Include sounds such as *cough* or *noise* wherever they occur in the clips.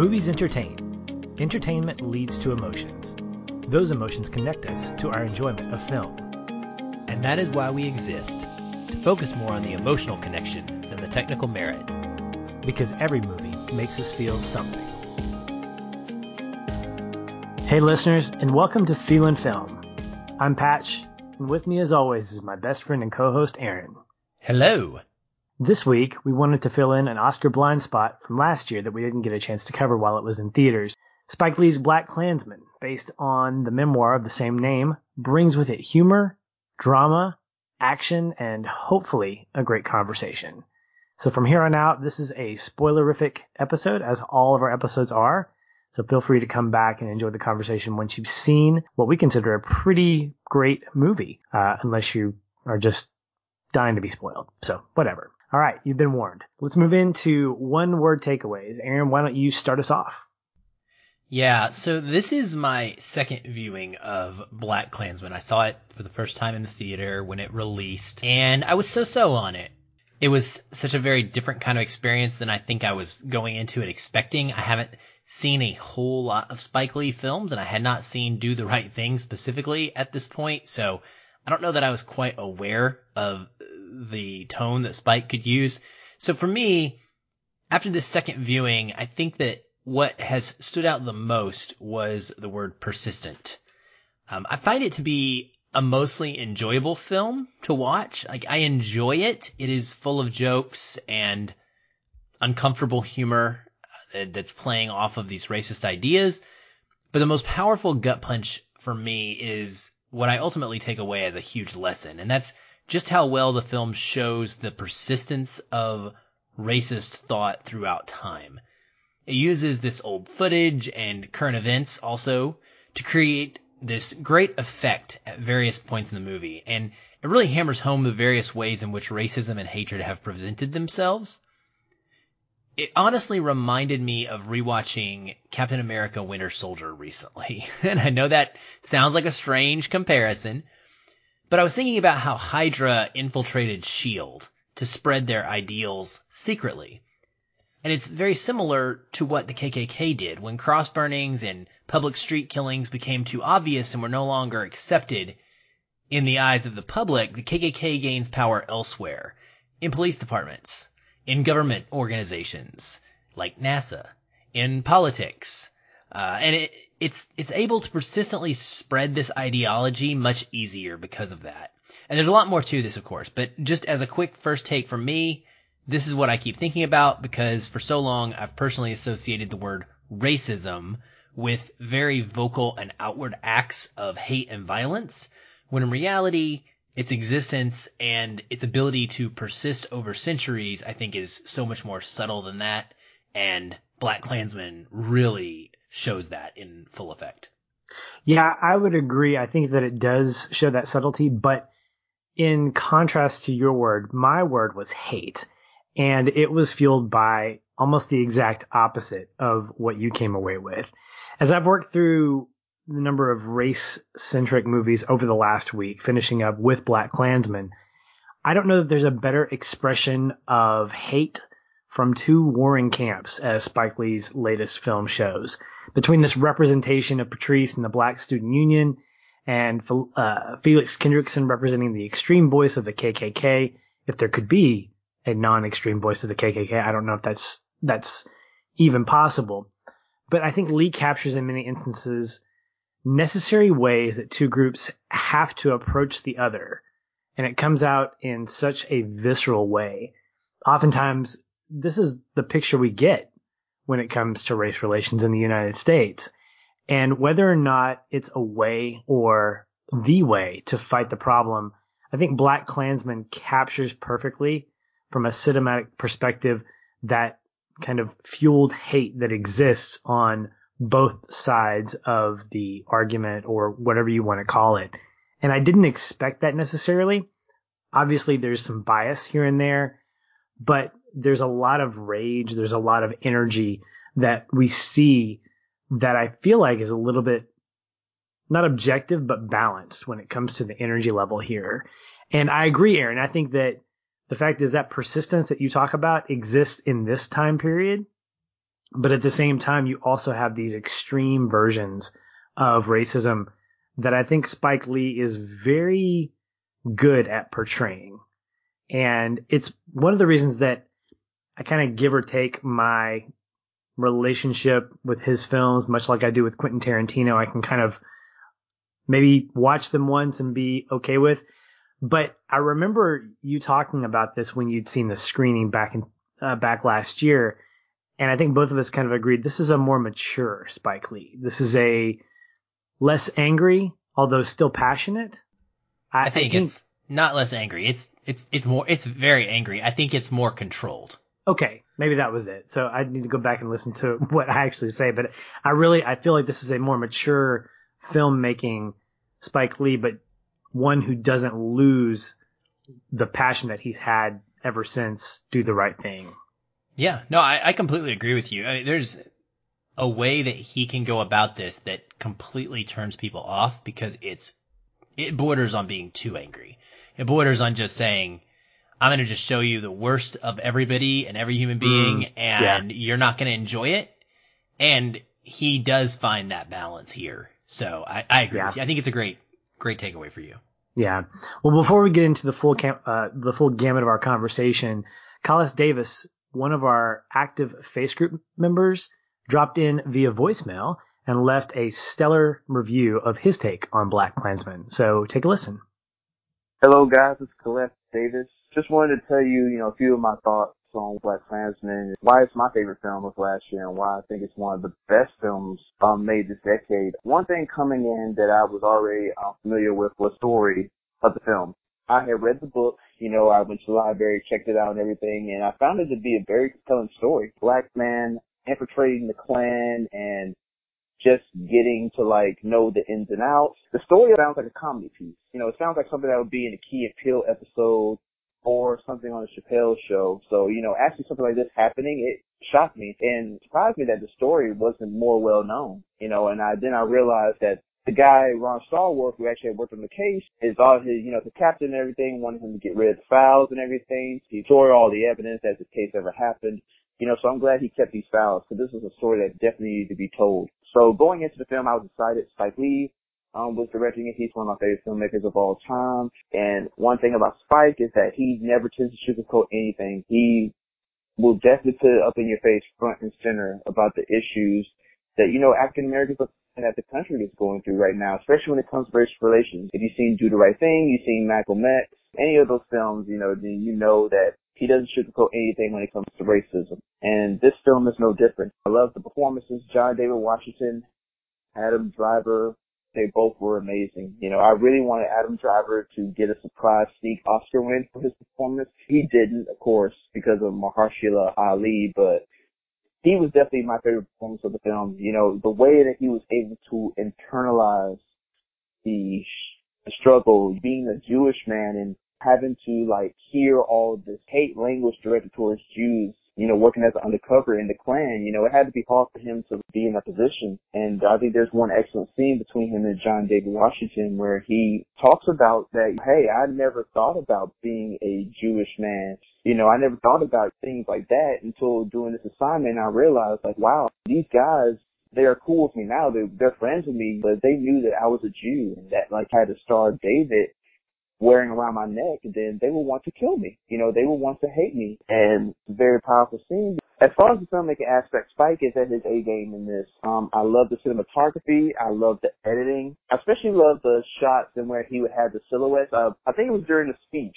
Movies entertain. Entertainment leads to emotions. Those emotions connect us to our enjoyment of film. And that is why we exist to focus more on the emotional connection than the technical merit. Because every movie makes us feel something. Hey, listeners, and welcome to Feelin' Film. I'm Patch, and with me, as always, is my best friend and co host, Aaron. Hello. This week, we wanted to fill in an Oscar blind spot from last year that we didn't get a chance to cover while it was in theaters. Spike Lee's Black Klansman, based on the memoir of the same name, brings with it humor, drama, action, and hopefully a great conversation. So from here on out, this is a spoilerific episode, as all of our episodes are. So feel free to come back and enjoy the conversation once you've seen what we consider a pretty great movie, uh, unless you are just dying to be spoiled. So whatever. All right, you've been warned. Let's move into one word takeaways. Aaron, why don't you start us off? Yeah, so this is my second viewing of Black Klansman. I saw it for the first time in the theater when it released, and I was so-so on it. It was such a very different kind of experience than I think I was going into it expecting. I haven't seen a whole lot of Spike Lee films, and I had not seen Do the Right Thing specifically at this point, so I don't know that I was quite aware of the tone that Spike could use. So for me, after this second viewing, I think that what has stood out the most was the word persistent. Um, I find it to be a mostly enjoyable film to watch. Like I enjoy it. It is full of jokes and uncomfortable humor uh, that's playing off of these racist ideas. But the most powerful gut punch for me is what I ultimately take away as a huge lesson. And that's just how well the film shows the persistence of racist thought throughout time. It uses this old footage and current events also to create this great effect at various points in the movie, and it really hammers home the various ways in which racism and hatred have presented themselves. It honestly reminded me of rewatching Captain America Winter Soldier recently, *laughs* and I know that sounds like a strange comparison, but I was thinking about how Hydra infiltrated S.H.I.E.L.D. to spread their ideals secretly. And it's very similar to what the KKK did when cross burnings and public street killings became too obvious and were no longer accepted in the eyes of the public. The KKK gains power elsewhere in police departments, in government organizations like NASA, in politics. Uh, and it, it's it's able to persistently spread this ideology much easier because of that. And there's a lot more to this, of course, but just as a quick first take from me, this is what I keep thinking about because for so long I've personally associated the word racism with very vocal and outward acts of hate and violence, when in reality, its existence and its ability to persist over centuries, I think is so much more subtle than that. And Black Klansman really shows that in full effect. Yeah, I would agree. I think that it does show that subtlety, but in contrast to your word, my word was hate. And it was fueled by almost the exact opposite of what you came away with. As I've worked through the number of race centric movies over the last week, finishing up with Black Klansman, I don't know that there's a better expression of hate from two warring camps, as Spike Lee's latest film shows. Between this representation of Patrice and the Black Student Union, and uh, Felix Kendrickson representing the extreme voice of the KKK, if there could be a non-extreme voice of the KKK, I don't know if that's that's even possible. But I think Lee captures in many instances necessary ways that two groups have to approach the other, and it comes out in such a visceral way. Oftentimes, this is the picture we get when it comes to race relations in the United States. And whether or not it's a way or the way to fight the problem, I think Black Klansman captures perfectly from a cinematic perspective that kind of fueled hate that exists on both sides of the argument or whatever you want to call it. And I didn't expect that necessarily. Obviously, there's some bias here and there, but there's a lot of rage, there's a lot of energy that we see that I feel like is a little bit not objective but balanced when it comes to the energy level here. And I agree, Aaron. I think that the fact is that persistence that you talk about exists in this time period But at the same time, you also have these extreme versions of racism that I think Spike Lee is very good at portraying. And it's one of the reasons that I kind of give or take my relationship with his films, much like I do with Quentin Tarantino. I can kind of maybe watch them once and be okay with. But I remember you talking about this when you'd seen the screening back in uh, back last year, and I think both of us kind of agreed this is a more mature Spike Lee. This is a less angry, although still passionate. I, I, think, I think it's not less angry. It's it's it's more it's very angry. I think it's more controlled. Okay, maybe that was it. So I need to go back and listen to *laughs* what I actually say. But I really I feel like this is a more mature filmmaking Spike Lee, but one who doesn't lose the passion that he's had ever since Do the Right Thing. Yeah, no, I, I completely agree with you. I mean, there's a way that he can go about this that completely turns people off because it's it borders on being too angry. It borders on just saying, I'm going to just show you the worst of everybody and every human being, mm, and yeah. you're not going to enjoy it. And he does find that balance here. So I, I agree yeah. with you. I think it's a great, great takeaway for you. Yeah. Well, before we get into the full cam- uh, the full gamut of our conversation, Collis Davis, one of our active face group members, dropped in via voicemail and left a stellar review of his take on BlacKkKlansman. So take a listen. Hello guys, it's Collis Davis. Just wanted to tell you, you know, a few of my thoughts on BlacKkKlansman, why it's my favorite film of last year and why I think it's one of the best films um, made this decade. One thing coming in that I was already uh, familiar with was the story of the film. I had read the book, you know, I went to the library, checked it out and everything, and I found it to be a very compelling story. Black man infiltrating the Klan and just getting to like know the ins and outs. The story sounds like a comedy piece. You know, it sounds like something that would be in a Key and Peele episode or something on the Chappelle show. So, you know, actually something like this happening, it shocked me and surprised me that the story wasn't more well known. You know, and I then I realized that the guy, Ron Stallworth, who actually had worked on the case, is all his, you know, the captain and everything, wanted him to get rid of the files and everything. He tore all the evidence as the case ever happened. You know, so I'm glad he kept these files because this was a story that definitely needed to be told. So going into the film, I was excited. Spike Lee um, was directing it. He's one of my favorite filmmakers of all time. And one thing about Spike is that he never tends to sugarcoat anything. He will definitely put it up in your face front and center about the issues that, you know, African Americans and that the country is going through right now, especially when it comes to racial relations. If you've seen Do the Right Thing, you've seen Malcolm X, any of those films, you know, then you know that he doesn't sugarcoat anything when it comes to racism. And this film is no different. I love the performances. John David Washington, Adam Driver, they both were amazing. You know, I really wanted Adam Driver to get a surprise sneak Oscar win for his performance. He didn't, of course, because of Mahershala Ali, but he was definitely my favorite performance of the film. You know, the way that he was able to internalize the, the struggle, being a Jewish man and having to like hear all this hate language directed towards Jews, you know, working as an undercover in the Klan, you know, it had to be hard for him to be in that position. And I think there's one excellent scene between him and John David Washington where he talks about that, hey, I never thought about being a Jewish man. You know, I never thought about things like that until doing this assignment. I realized like, wow, these guys they are cool with me now. They're, they're friends with me, but they knew that I was a Jew and that like I had to star David wearing around my neck, then they will want to kill me. You know, they will want to hate me. And very powerful scene. As far as the filmmaking aspect, Spike is at his A game in this. Um, I love the cinematography. I love the editing. I especially love the shots and where he would have the silhouettes. Uh, I think it was during the speech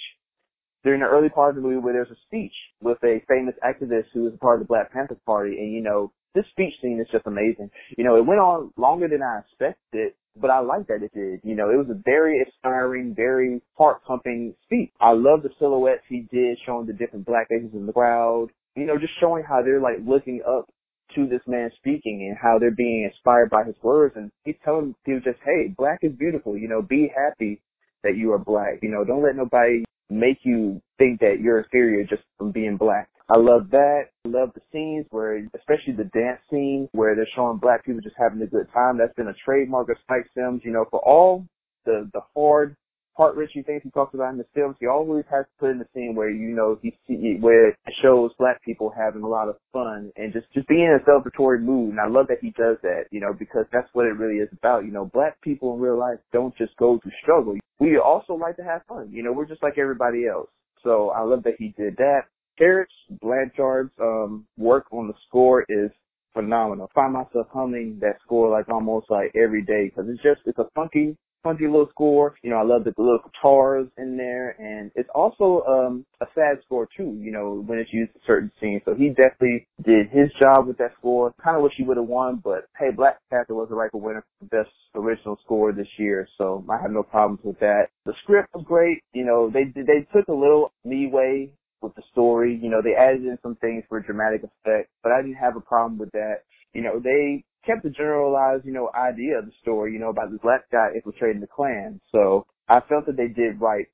during the early part of the movie where there's a speech with a famous activist who was a part of the Black Panther Party, and you know, this speech scene is just amazing. You know, it went on longer than I expected, but I like that it did. You know, it was a very inspiring, very heart pumping speech. I love the silhouettes he did showing the different black faces in the crowd. You know, just showing how they're like looking up to this man speaking and how they're being inspired by his words. And he's telling people just, hey, black is beautiful. You know, be happy that you are black. You know, don't let nobody make you think that you're inferior just from being black. I love that. I love the scenes where, especially the dance scene where they're showing black people just having a good time. That's been a trademark of Spike Films, you know, for all the, the hard heart wrenching things he talks about in the films, he always has to put in the scene where you know he see where it shows black people having a lot of fun and just just being in a celebratory mood. And I love that he does that, you know, because that's what it really is about. You know, black people in real life don't just go through struggle. We also like to have fun. You know, we're just like everybody else. So I love that he did that. Eric Blanchard's um, work on the score is phenomenal. I find myself humming that score like almost like every day because it's just it's a funky funky little score. You know, I love the, the little guitars in there, and it's also um a sad score too. You know, when it's used in certain scenes. So he definitely did his job with that score. Kind of wish he would have won, but hey, Black Panther was a rightful winner for best original score this year, so I have no problems with that. The script was great. You know, they they took a little leeway with the story. You know, they added in some things for dramatic effect, but I didn't have a problem with that. You know, they kept the generalized, you know, idea of the story, you know, about this black guy infiltrating the Klan. So I felt that they did right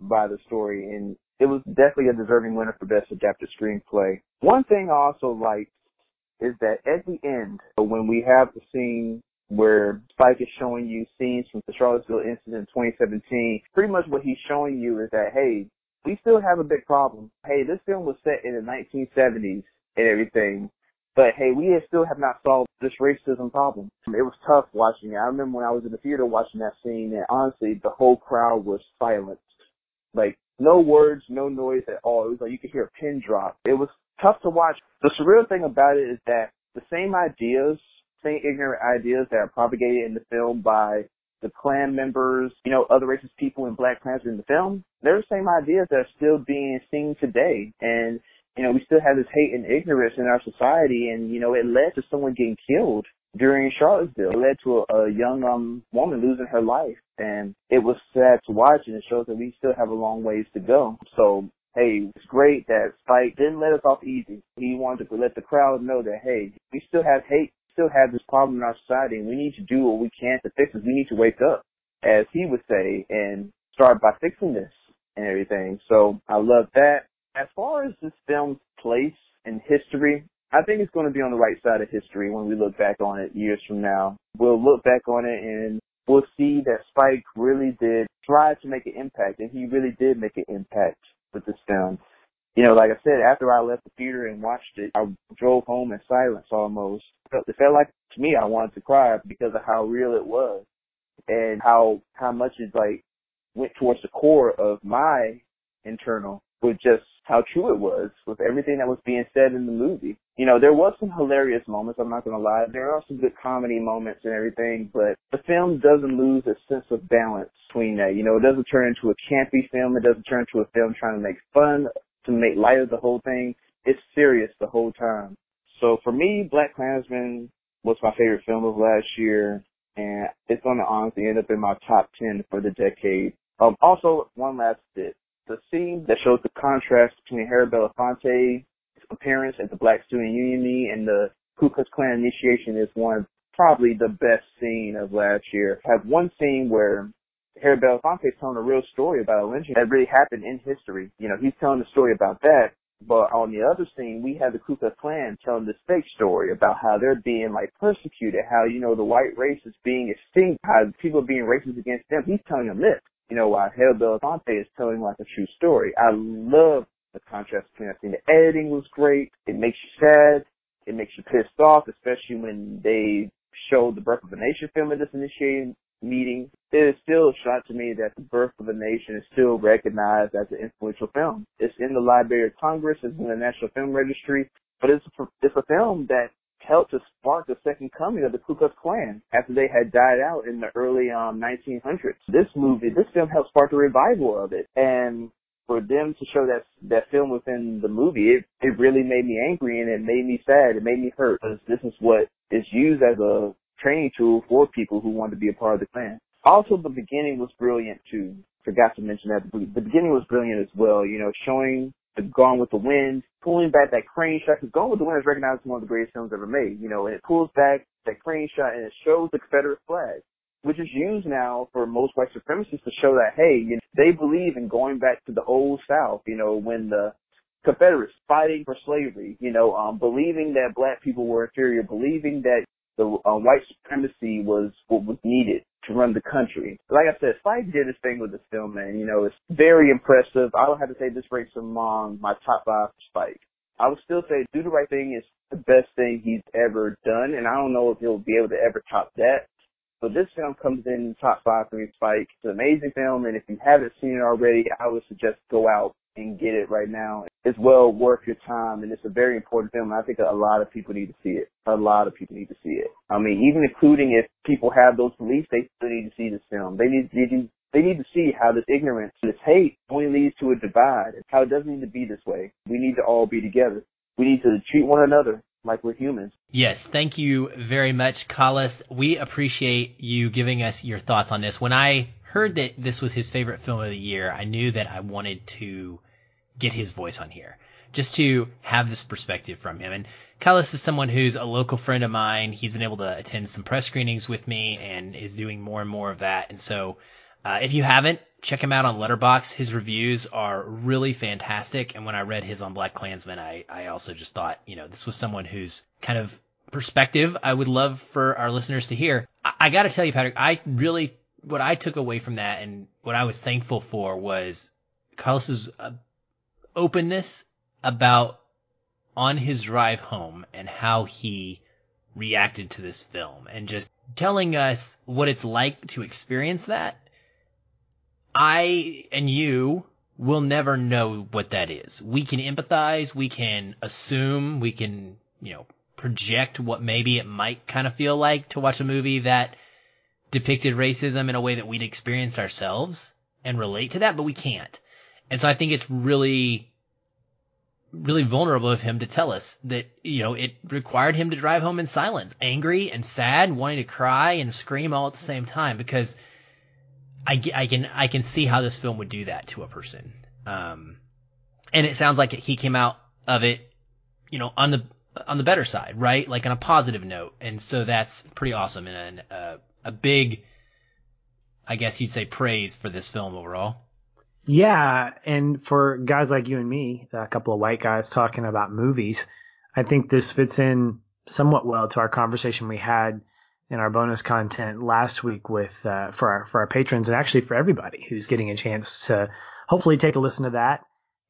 by the story and it was definitely a deserving winner for best adapted screenplay. One thing I also liked is that at the end, when we have the scene where Spike is showing you scenes from the Charlottesville incident in 2017, pretty much what he's showing you is that, hey, we still have a big problem. Hey, this film was set in the 1970s and everything, but hey, we still have not solved this racism problem. It was tough watching it. I remember when I was in the theater watching that scene and honestly the whole crowd was silenced. Like no words, no noise at all. It was like you could hear a pin drop. It was tough to watch. The surreal thing about it is that the same ideas, same ignorant ideas that are propagated in the film by the Klan members, you know, other racist people in Black Klansmen in the film, they're the same ideas that are still being seen today. And you know, we still have this hate and ignorance in our society, and you know, it led to someone getting killed during Charlottesville. It led to a, a young um woman losing her life, and it was sad to watch, and it shows that we still have a long ways to go. So. Hey, it's great that Spike didn't let us off easy. He wanted to let the crowd know that, hey, we still have hate, still have this problem in our society, and we need to do what we can to fix it. We need to wake up, as he would say, and start by fixing this and everything. So I love that as far as this film's place in history, I think it's going to be on the right side of history when we look back on it years from now. We'll look back on it and we'll see that Spike really did try to make an impact, and he really did make an impact with this film. You know, like I said, after I left the theater and watched it, I drove home in silence almost. It felt like to me I wanted to cry because of how real it was and how how much it like went towards the core of my internal with just how true it was with everything that was being said in the movie. You know, there was some hilarious moments, I'm not gonna lie. There are some good comedy moments and everything, but the film doesn't lose a sense of balance between that. You know, it doesn't turn into a campy film, it doesn't turn into a film trying to make fun, to make light of the whole thing. It's serious the whole time. So for me, Black Klansman was my favorite film of last year, and it's gonna honestly end up in my top 10 for the decade. Um, also, one last bit the scene that shows the contrast between Harry Belafonte's appearance at the Black Student Union meeting and the Ku Klux Klan initiation is one of probably the best scene of last year. I have one scene where Harry Belafonte is telling a real story about a lynching that really happened in history. You know, he's telling the story about that. But on the other scene, we have the Ku Klux Klan telling this fake story about how they're being like persecuted, how, you know, the white race is being extinct, how people are being racist against them. He's telling them this you know, while Harry Belafonte is telling like a true story. I love the contrast between that scene. The editing was great. It makes you sad. It makes you pissed off, especially when they showed the Birth of a Nation film at this initiating meeting. It is still a to me that the Birth of a Nation is still recognized as an influential film. It's in the Library of Congress. It's in the National Film Registry. But it's a, it's a film that helped to spark the second coming of the Ku Klux Klan after they had died out in the early um, 1900s. This movie, this film helped spark the revival of it. And for them to show that that film within the movie, it, it really made me angry and it made me sad. It made me hurt because this is what is used as a training tool for people who want to be a part of the Klan. Also, the beginning was brilliant too. Forgot to mention that the beginning was brilliant as well. You know, showing Gone with the Wind, pulling back that crane shot, because Gone with the Wind is recognized as one of the greatest films ever made, you know, and it pulls back that crane shot and it shows the Confederate flag, which is used now for most white supremacists to show that, hey, you know, they believe in going back to the old South, you know, when the Confederates fighting for slavery, you know, um, believing that black people were inferior, believing that the uh, white supremacy was what was needed to run the country. Like I said, Spike did his thing with this film, man. You know, it's very impressive. I don't have to say this ranks among my top five for Spike. I would still say Do the Right Thing is the best thing he's ever done, and I don't know if he'll be able to ever top that. But this film comes in top five for me, Spike. It's an amazing film, and if you haven't seen it already, I would suggest go out and get it right now. It's well worth your time, and it's a very important film. I think a lot of people need to see it. A lot of people need to see it. I mean, even including if people have those beliefs, they still need to see this film. They need, they need, they need to see how this ignorance, this hate only leads to a divide, and how it doesn't need to be this way. We need to all be together. We need to treat one another like we're humans. Yes, thank you very much, Collis. We appreciate you giving us your thoughts on this. When I heard that this was his favorite film of the year, I knew that I wanted to get his voice on here just to have this perspective from him. And Collis is someone who's a local friend of mine. He's been able to attend some press screenings with me and is doing more and more of that. And so, uh, if you haven't, check him out on Letterboxd. His reviews are really fantastic. And when I read his on Black Klansman, I, I also just thought, you know, this was someone who's kind of perspective I would love for our listeners to hear. I, I got to tell you, Patrick, I really, what I took away from that and what I was thankful for was Collis's uh, openness about on his drive home and how he reacted to this film and just telling us what it's like to experience that. I and you will never know what that is. We can empathize, we can assume, we can, you know, project what maybe it might kind of feel like to watch a movie that depicted racism in a way that we'd experienced ourselves and relate to that, but we can't. And so I think it's really, really vulnerable of him to tell us that, you know, it required him to drive home in silence, angry and sad, wanting to cry and scream all at the same time because I, I can, I can see how this film would do that to a person. Um, and it sounds like he came out of it, you know, on the, on the better side, right? Like on a positive note. And so that's pretty awesome and uh, a big, I guess you'd say praise for this film overall. Yeah, and for guys like you and me, a couple of white guys talking about movies, I think this fits in somewhat well to our conversation we had in our bonus content last week with uh, for our for our patrons and actually for everybody who's getting a chance to hopefully take a listen to that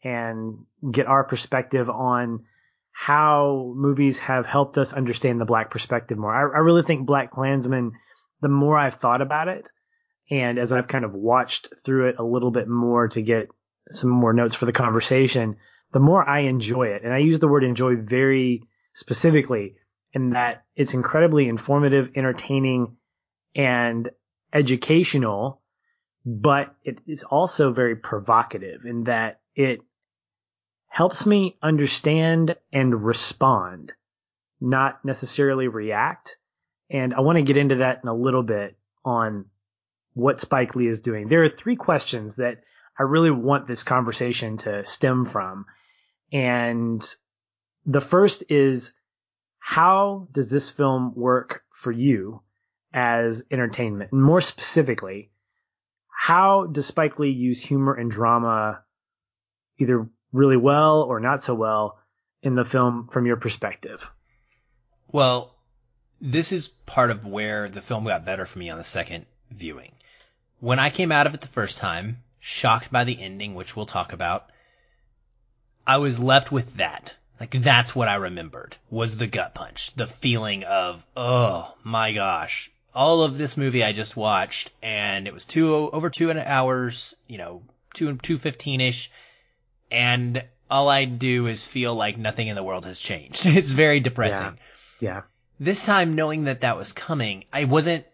and get our perspective on how movies have helped us understand the black perspective more. I, I really think Black Klansman, the more I've thought about it, and as I've kind of watched through it a little bit more to get some more notes for the conversation, the more I enjoy it. And I use the word enjoy very specifically in that it's incredibly informative, entertaining, and educational, but it is also very provocative in that it helps me understand and respond, not necessarily react. And I want to get into that in a little bit on what Spike Lee is doing. There are three questions that I really want this conversation to stem from. And the first is how does this film work for you as entertainment? And more specifically, how does Spike Lee use humor and drama either really well or not so well in the film from your perspective? Well, this is part of where the film got better for me on the second viewing. When I came out of it the first time, shocked by the ending, which we'll talk about, I was left with that. Like that's what I remembered was the gut punch, the feeling of, oh my gosh, all of this movie I just watched and it was two, over two hours, you know, two, two fifteen ish. And all I do is feel like nothing in the world has changed. *laughs* It's very depressing. Yeah. yeah. This time knowing that that was coming, I wasn't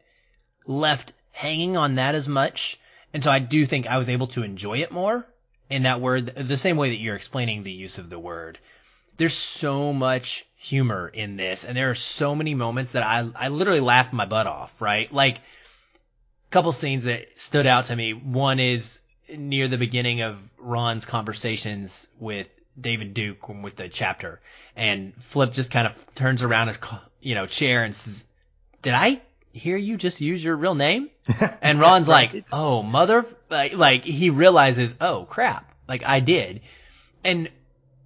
left hanging on that as much. And so I do think I was able to enjoy it more in that word, the same way that you're explaining the use of the word. There's so much humor in this, and there are so many moments that I, I literally laughed my butt off, right? Like, a couple scenes that stood out to me. One is near the beginning of Ron's conversations with David Duke with the chapter, and Flip just kind of turns around his, you know, chair and says, did I hear you just use your real name? *laughs* And Ron's like, oh, mother, like, like he realizes, oh crap, like I did. And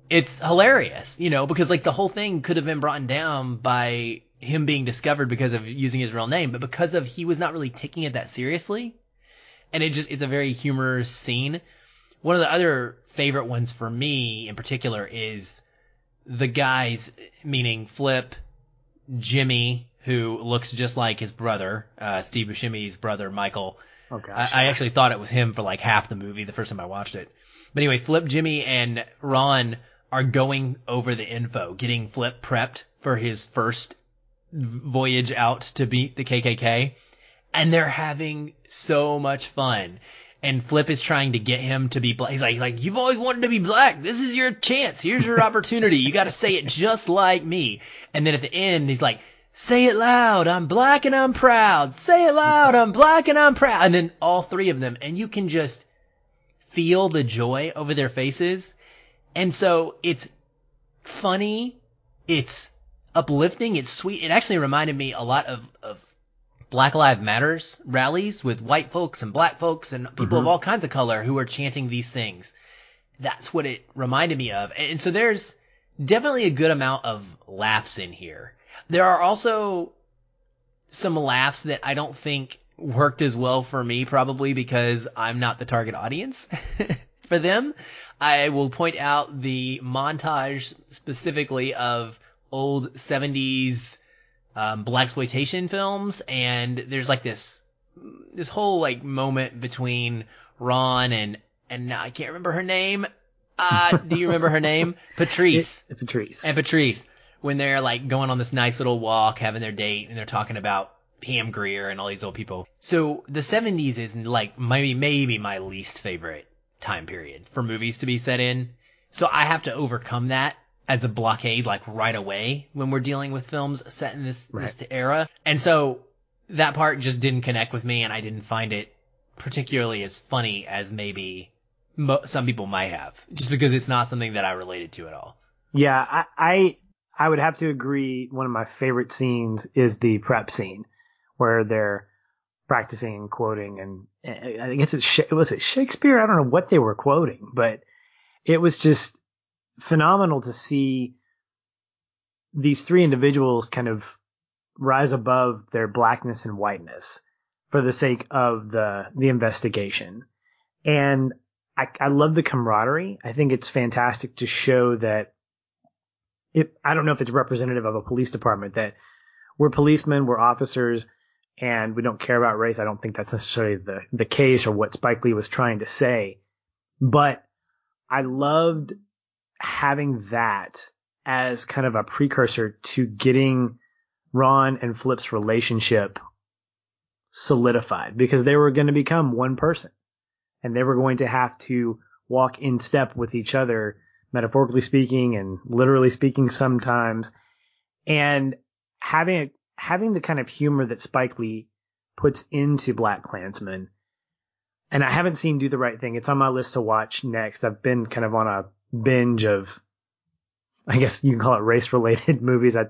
it's hilarious, you know, because like the whole thing could have been brought down by him being discovered because of using his real name, but because of he was not really taking it that seriously. And it just, it's a very humorous scene. One of the other favorite ones for me in particular is the guys, meaning Flip, Jimmy, who looks just like his brother, uh, Steve Buscemi's brother, Michael. Oh gosh. I, I actually thought it was him for like half the movie the first time I watched it. But anyway, Flip, Jimmy, and Ron are going over the info, getting Flip prepped for his first voyage out to beat the KKK. And they're having so much fun. And Flip is trying to get him to be black. He's like, he's like, you've always wanted to be black. This is your chance. Here's your *laughs* opportunity. You got to say it just like me. And then at the end, he's like, say it loud. I'm black and I'm proud. Say it loud. I'm black and I'm proud. And then all three of them. And you can just feel the joy over their faces. And so it's funny. It's uplifting. It's sweet. It actually reminded me a lot of, of Black Lives Matters rallies with white folks and black folks and people Mhm. of all kinds of color who are chanting these things. That's what it reminded me of. And so there's definitely a good amount of laughs in here. There are also some laughs that I don't think worked as well for me probably because I'm not the target audience *laughs* for them. I will point out the montage specifically of old 70s um, black exploitation films, and there's like this this whole like moment between Ron and and I can't remember her name. Uh, do you remember her name? *laughs* Patrice It- Patrice. and Patrice when they're like going on this nice little walk, having their date, and they're talking about Pam Grier and all these old people. So the 70s is like maybe maybe my least favorite time period for movies to be set in. So I have to overcome that as a blockade like right away when we're dealing with films set in this this era. And so that part just didn't connect with me and I didn't find it particularly as funny as maybe mo- some people might have just because it's not something that I related to at all. Yeah, I, I I would have to agree. One of my favorite scenes is the prep scene where they're practicing and quoting, and I guess Sha- was it Shakespeare. I don't know what they were quoting, but it was just phenomenal to see these three individuals kind of rise above their blackness and whiteness for the sake of the the investigation. And I, I love the camaraderie. I think it's fantastic to show that I don't know if it's representative of a police department that we're policemen, we're officers, and we don't care about race. I don't think that's necessarily the, the case or what Spike Lee was trying to say. But I loved having that as kind of a precursor to getting Ron and Flip's relationship solidified because they were going to become one person and they were going to have to walk in step with each other metaphorically speaking and literally speaking sometimes. And having having the kind of humor that Spike Lee puts into Black Klansman. And I haven't seen Do the Right Thing. It's on my list to watch next. I've been kind of on a binge of, I guess you can call it race related *laughs* movies. I,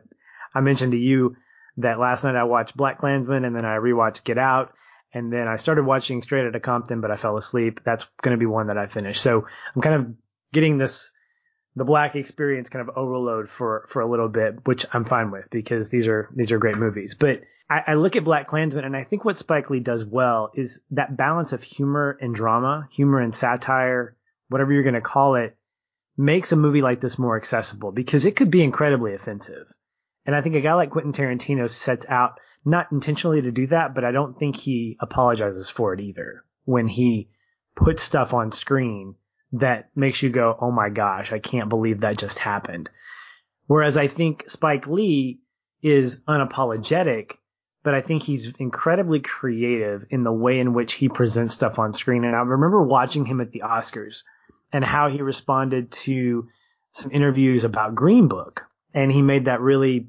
I mentioned to you that last night I watched Black Klansman and then I rewatched Get Out. And then I started watching Straight Outta Compton, but I fell asleep. That's going to be one that I finish. So I'm kind of getting this the black experience kind of overload for for a little bit, which I'm fine with because these are these are great movies. But I, I look at Black Klansman and I think what Spike Lee does well is that balance of humor and drama, humor and satire, whatever you're going to call it, makes a movie like this more accessible because it could be incredibly offensive. And I think a guy like Quentin Tarantino sets out not intentionally to do that, but I don't think he apologizes for it either when he puts stuff on screen that makes you go, oh my gosh, I can't believe that just happened. Whereas I think Spike Lee is unapologetic, but I think he's incredibly creative in the way in which he presents stuff on screen. And I remember watching him at the Oscars and how he responded to some interviews about Green Book. And he made that really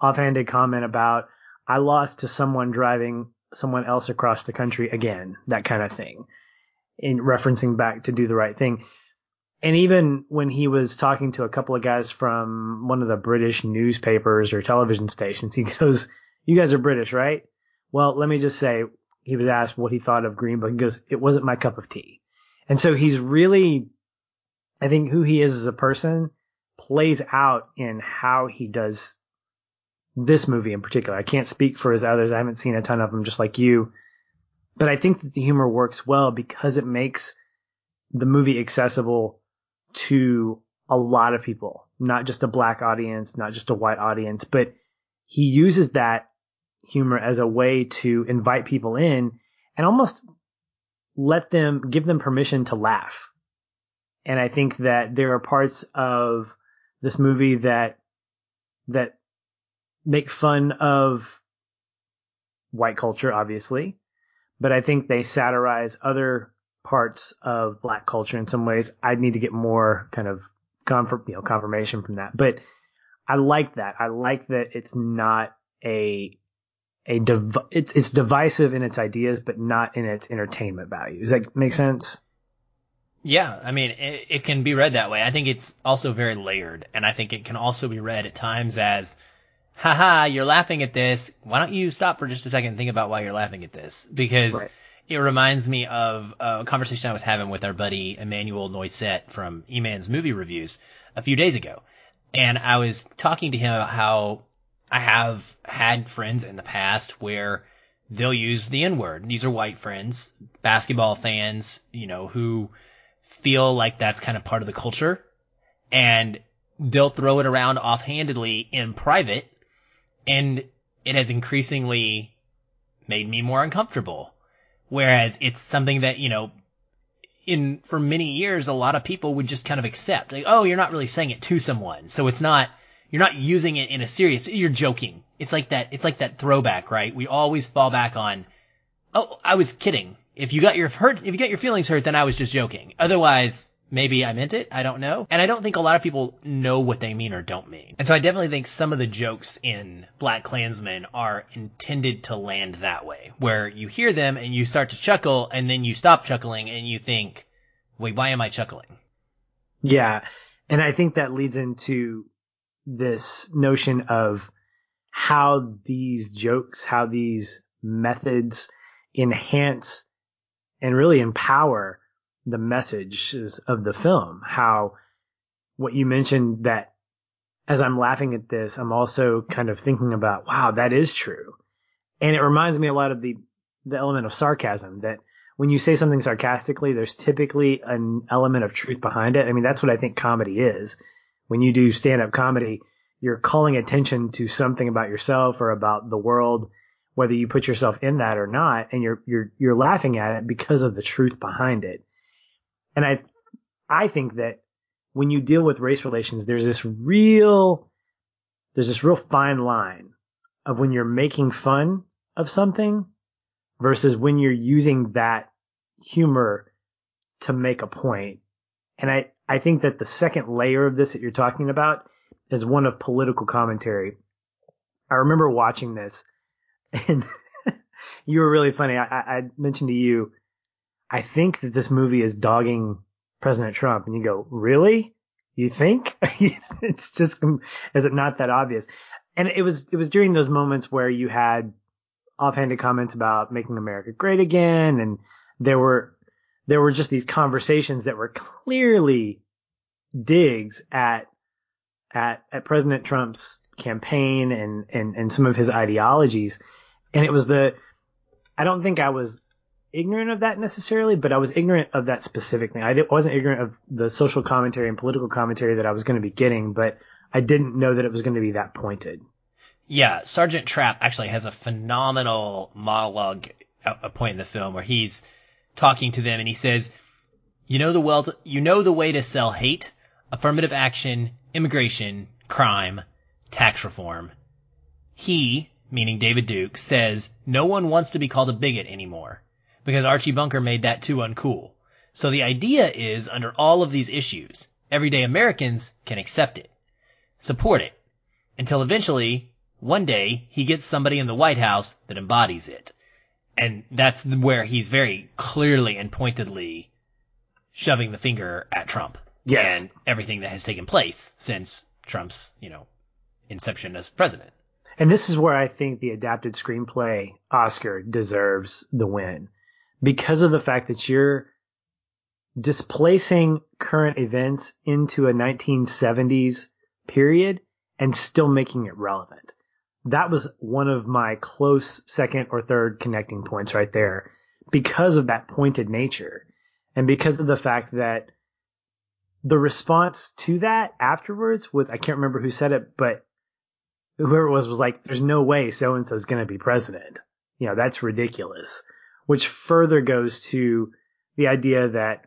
offhanded comment about, I lost to someone driving someone else across the country again, that kind of thing in referencing back to do the right thing. And even when he was talking to a couple of guys from one of the British newspapers or television stations, *laughs* he goes, you guys are British, right? Well, let me just say, he was asked what he thought of Green Book. He goes, it wasn't my cup of tea. And so he's really, I think who he is as a person plays out in how he does this movie in particular. I can't speak for his others. I haven't seen a ton of them just like you. But I think that the humor works well because it makes the movie accessible to a lot of people, not just a black audience, not just a white audience, but he uses that humor as a way to invite people in and almost let them give them permission to laugh. And I think that there are parts of this movie that that make fun of white culture, obviously, but I think they satirize other parts of black culture in some ways. I'd need to get more kind of you know, confirmation from that, but I like that. I like that it's not a a div- it's it's divisive in its ideas, but not in its entertainment value. Does that make sense? Yeah, I mean, it, it, can be read that way. I think it's also very layered, and I think it can also be read at times as, haha, you're laughing at this. Why don't you stop for just a second and think about why you're laughing at this? Because right. it reminds me of a conversation I was having with our buddy Emmanuel Noisette from E-Man's movie reviews a few days ago. And I was talking to him about how I have had friends in the past where they'll use the N word. These are white friends, basketball fans, you know, who feel like that's kind of part of the culture and they'll throw it around offhandedly in private and it has increasingly made me more uncomfortable. Whereas it's something that, you know, in, for many years, a lot of people would just kind of accept, like, oh, you're not really saying it to someone. So it's not, you're not using it in a serious, you're joking. It's like that, it's like that throwback, right? We always fall back on, oh, I was kidding. If you got your hurt, if you got your feelings hurt, then I was just joking. Otherwise, maybe I meant it. I don't know. And I don't think a lot of people know what they mean or don't mean. And so I definitely think some of the jokes in Black Klansmen are intended to land that way, where you hear them and you start to chuckle and then you stop chuckling and you think, wait, why am I chuckling? Yeah. And I think that leads into this notion of how these jokes, how these methods enhance and really empower the messages of the film. How what you mentioned that as I'm laughing at this, I'm also kind of thinking about, wow, that is true. And it reminds me a lot of the, the element of sarcasm that when you say something sarcastically, there's typically an element of truth behind it. I mean, that's what I think comedy is. When you do stand up comedy, you're calling attention to something about yourself or about the world whether you put yourself in that or not, and you're you're you're laughing at it because of the truth behind it. And I I think that when you deal with race relations, there's this real there's this real fine line of when you're making fun of something versus when you're using that humor to make a point. And I, I think that the second layer of this that you're talking about is one of political commentary. I remember watching this *laughs* and you were really funny. I, I mentioned to you, I think that this movie is dogging President Trump, and you go, really? You think? *laughs* it's just, is it not that obvious? And it was, it was during those moments where you had offhanded comments about making America great again, and there were, there were just these conversations that were clearly digs at, at, at President Trump's campaign and, and, and some of his ideologies. And it was the, I don't think I was ignorant of that necessarily, but I was ignorant of that specific thing. I wasn't ignorant of the social commentary and political commentary that I was going to be getting, but I didn't know that it was going to be that pointed. Yeah, Sergeant Trapp actually has a phenomenal monologue at a point in the film where he's talking to them and he says, "You know the well, you know the way to sell hate, affirmative action, immigration, crime, tax reform." He, meaning David Duke, says no one wants to be called a bigot anymore because Archie Bunker made that too uncool. So the idea is under all of these issues, everyday Americans can accept it, support it, until eventually, one day, he gets somebody in the White House that embodies it. And that's where he's very clearly and pointedly shoving the finger at Trump. Yes. And everything that has taken place since Trump's, you know, inception as president. And this is where I think the adapted screenplay Oscar deserves the win because of the fact that you're displacing current events into a 1970s period and still making it relevant. that was one of my close second or third connecting points right there because of that pointed nature and because of the fact that the response to that afterwards was I can't remember who said it, but whoever it was was like, "There's no way so and so is going to be president." You know, that's ridiculous. Which further goes to the idea that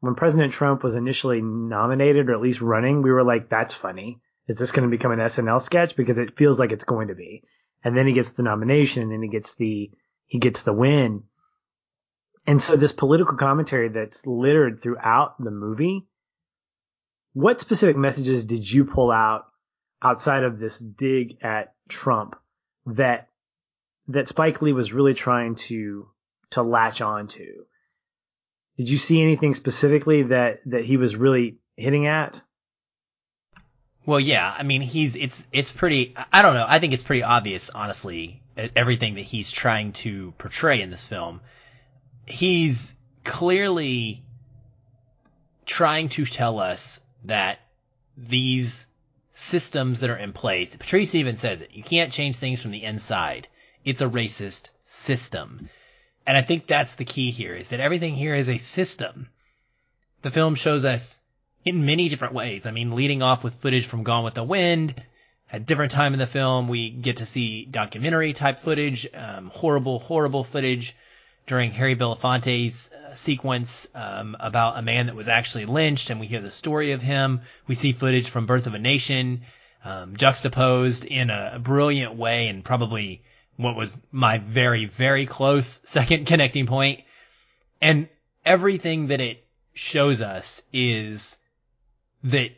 when President Trump was initially nominated or at least running, we were like, "That's funny." Is this going to become an SNL sketch? Because it feels like it's going to be. And then he gets the nomination, and then he gets the he gets the win. And so this political commentary that's littered throughout the movie what specific messages did you pull out outside of this dig at Trump that that Spike Lee was really trying to to latch on to? Did you see anything specifically that that he was really hitting at? Well, yeah. I mean, he's it's it's pretty. I don't know. I think it's pretty obvious, honestly, everything that he's trying to portray in this film. He's clearly trying to tell us that these systems that are in place, Patrice even says it, you can't change things from the inside. It's a racist system. And I think that's the key here is that everything here is a system. The film shows us in many different ways. I mean, leading off with footage from Gone with the Wind, at different time in the film, we get to see documentary type footage, um, horrible, horrible footage during Harry Belafonte's uh, sequence um, about a man that was actually lynched, and we hear the story of him. We see footage from Birth of a Nation, um, juxtaposed in a, a brilliant way, and probably what was my very, very close second *laughs* connecting point. And everything that it shows us is that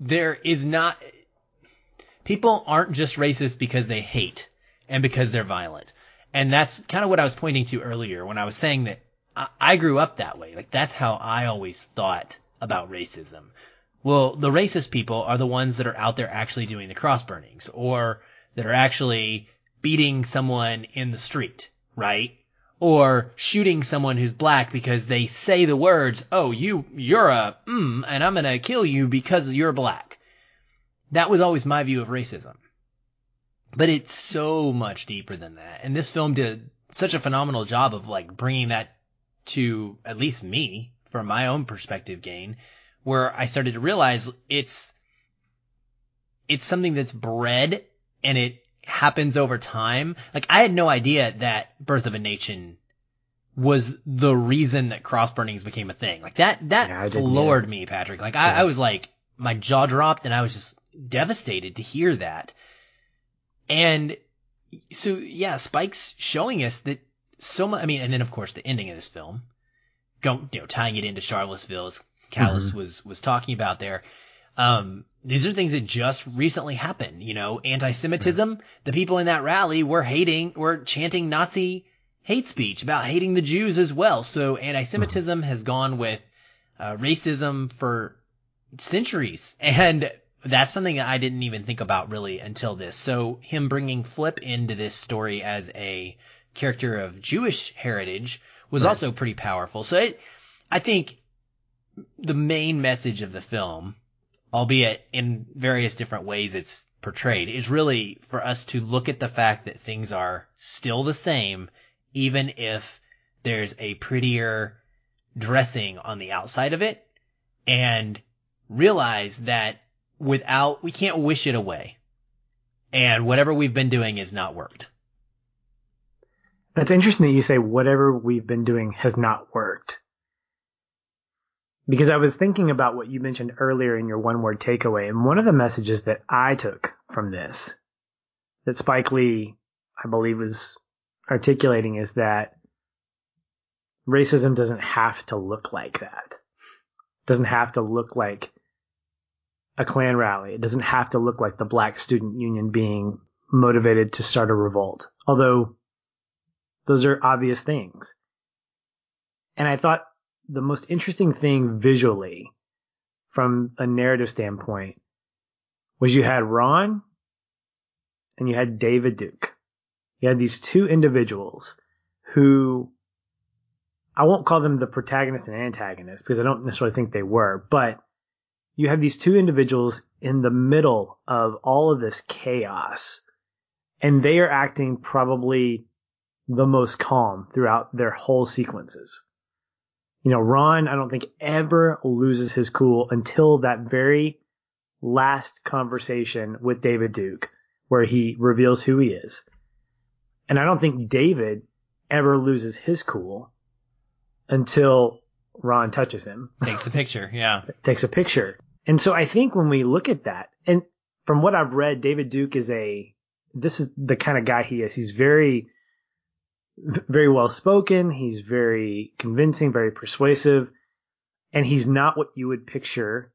there is not people aren't just racist because they hate and because they're violent. And that's kind of what I was pointing to earlier when I was saying that I, I grew up that way. Like that's how I always thought about racism. Well, the racist people are the ones that are out there actually doing the cross burnings or that are actually beating someone in the street, right? Or shooting someone who's black because they say the words, "Oh, you you're a mm, and I'm going to kill you because you're black." That was always my view of racism. But it's so much deeper than that. And this film did such a phenomenal job of like bringing that to at least me from my own perspective gain where I started to realize it's it's something that's bred and it happens over time. Like I had no idea that Birth of a Nation was the reason that cross burnings became a thing. Like that that yeah, floored me, Patrick. Like I, yeah. I was like my jaw dropped and I was just devastated to hear that. And so yeah, Spike's showing us that so much. I mean, and then of course the ending of this film, go, you know, tying it into Charlottesville as Collis mm-hmm. was was talking about there. Um, these are things that just recently happened. You know, anti-Semitism. The people in that rally were hating, were chanting Nazi hate speech about hating the Jews as well. So anti-Semitism mm-hmm. has gone with uh, racism for centuries, *laughs* and that's something that I didn't even think about really until this. So him bringing Flip into this story as a character of Jewish heritage was right. also pretty powerful. So it, I think the main message of the film, albeit in various different ways it's portrayed, is really for us to look at the fact that things are still the same, even if there's a prettier dressing on the outside of it and realize that without, we can't wish it away. And whatever we've been doing has not worked. That's interesting that you say whatever we've been doing has not worked. Because I was thinking about what you mentioned earlier in your one word takeaway, and one of the messages that I took from this that Spike Lee, I believe, was articulating is that racism doesn't have to look like that. It doesn't have to look like a Klan rally. It doesn't have to look like the Black Student Union being motivated to start a revolt, although those are obvious things. And I thought the most interesting thing visually from a narrative standpoint was you had Ron and you had David Duke. You had these two individuals who I won't call them the protagonist and antagonist because I don't necessarily think they were, but you have these two individuals in the middle of all of this chaos and they are acting probably the most calm throughout their whole sequences. You know, Ron, I don't think ever loses his cool until that very last conversation with David Duke where he reveals who he is. And I don't think David ever loses his cool until Ron touches him. Takes a picture, yeah. *laughs* Takes a picture. And so I think when we look at that, and from what I've read, David Duke is a, this is the kind of guy he is. He's very, very well spoken. He's very convincing, very persuasive. And he's not what you would picture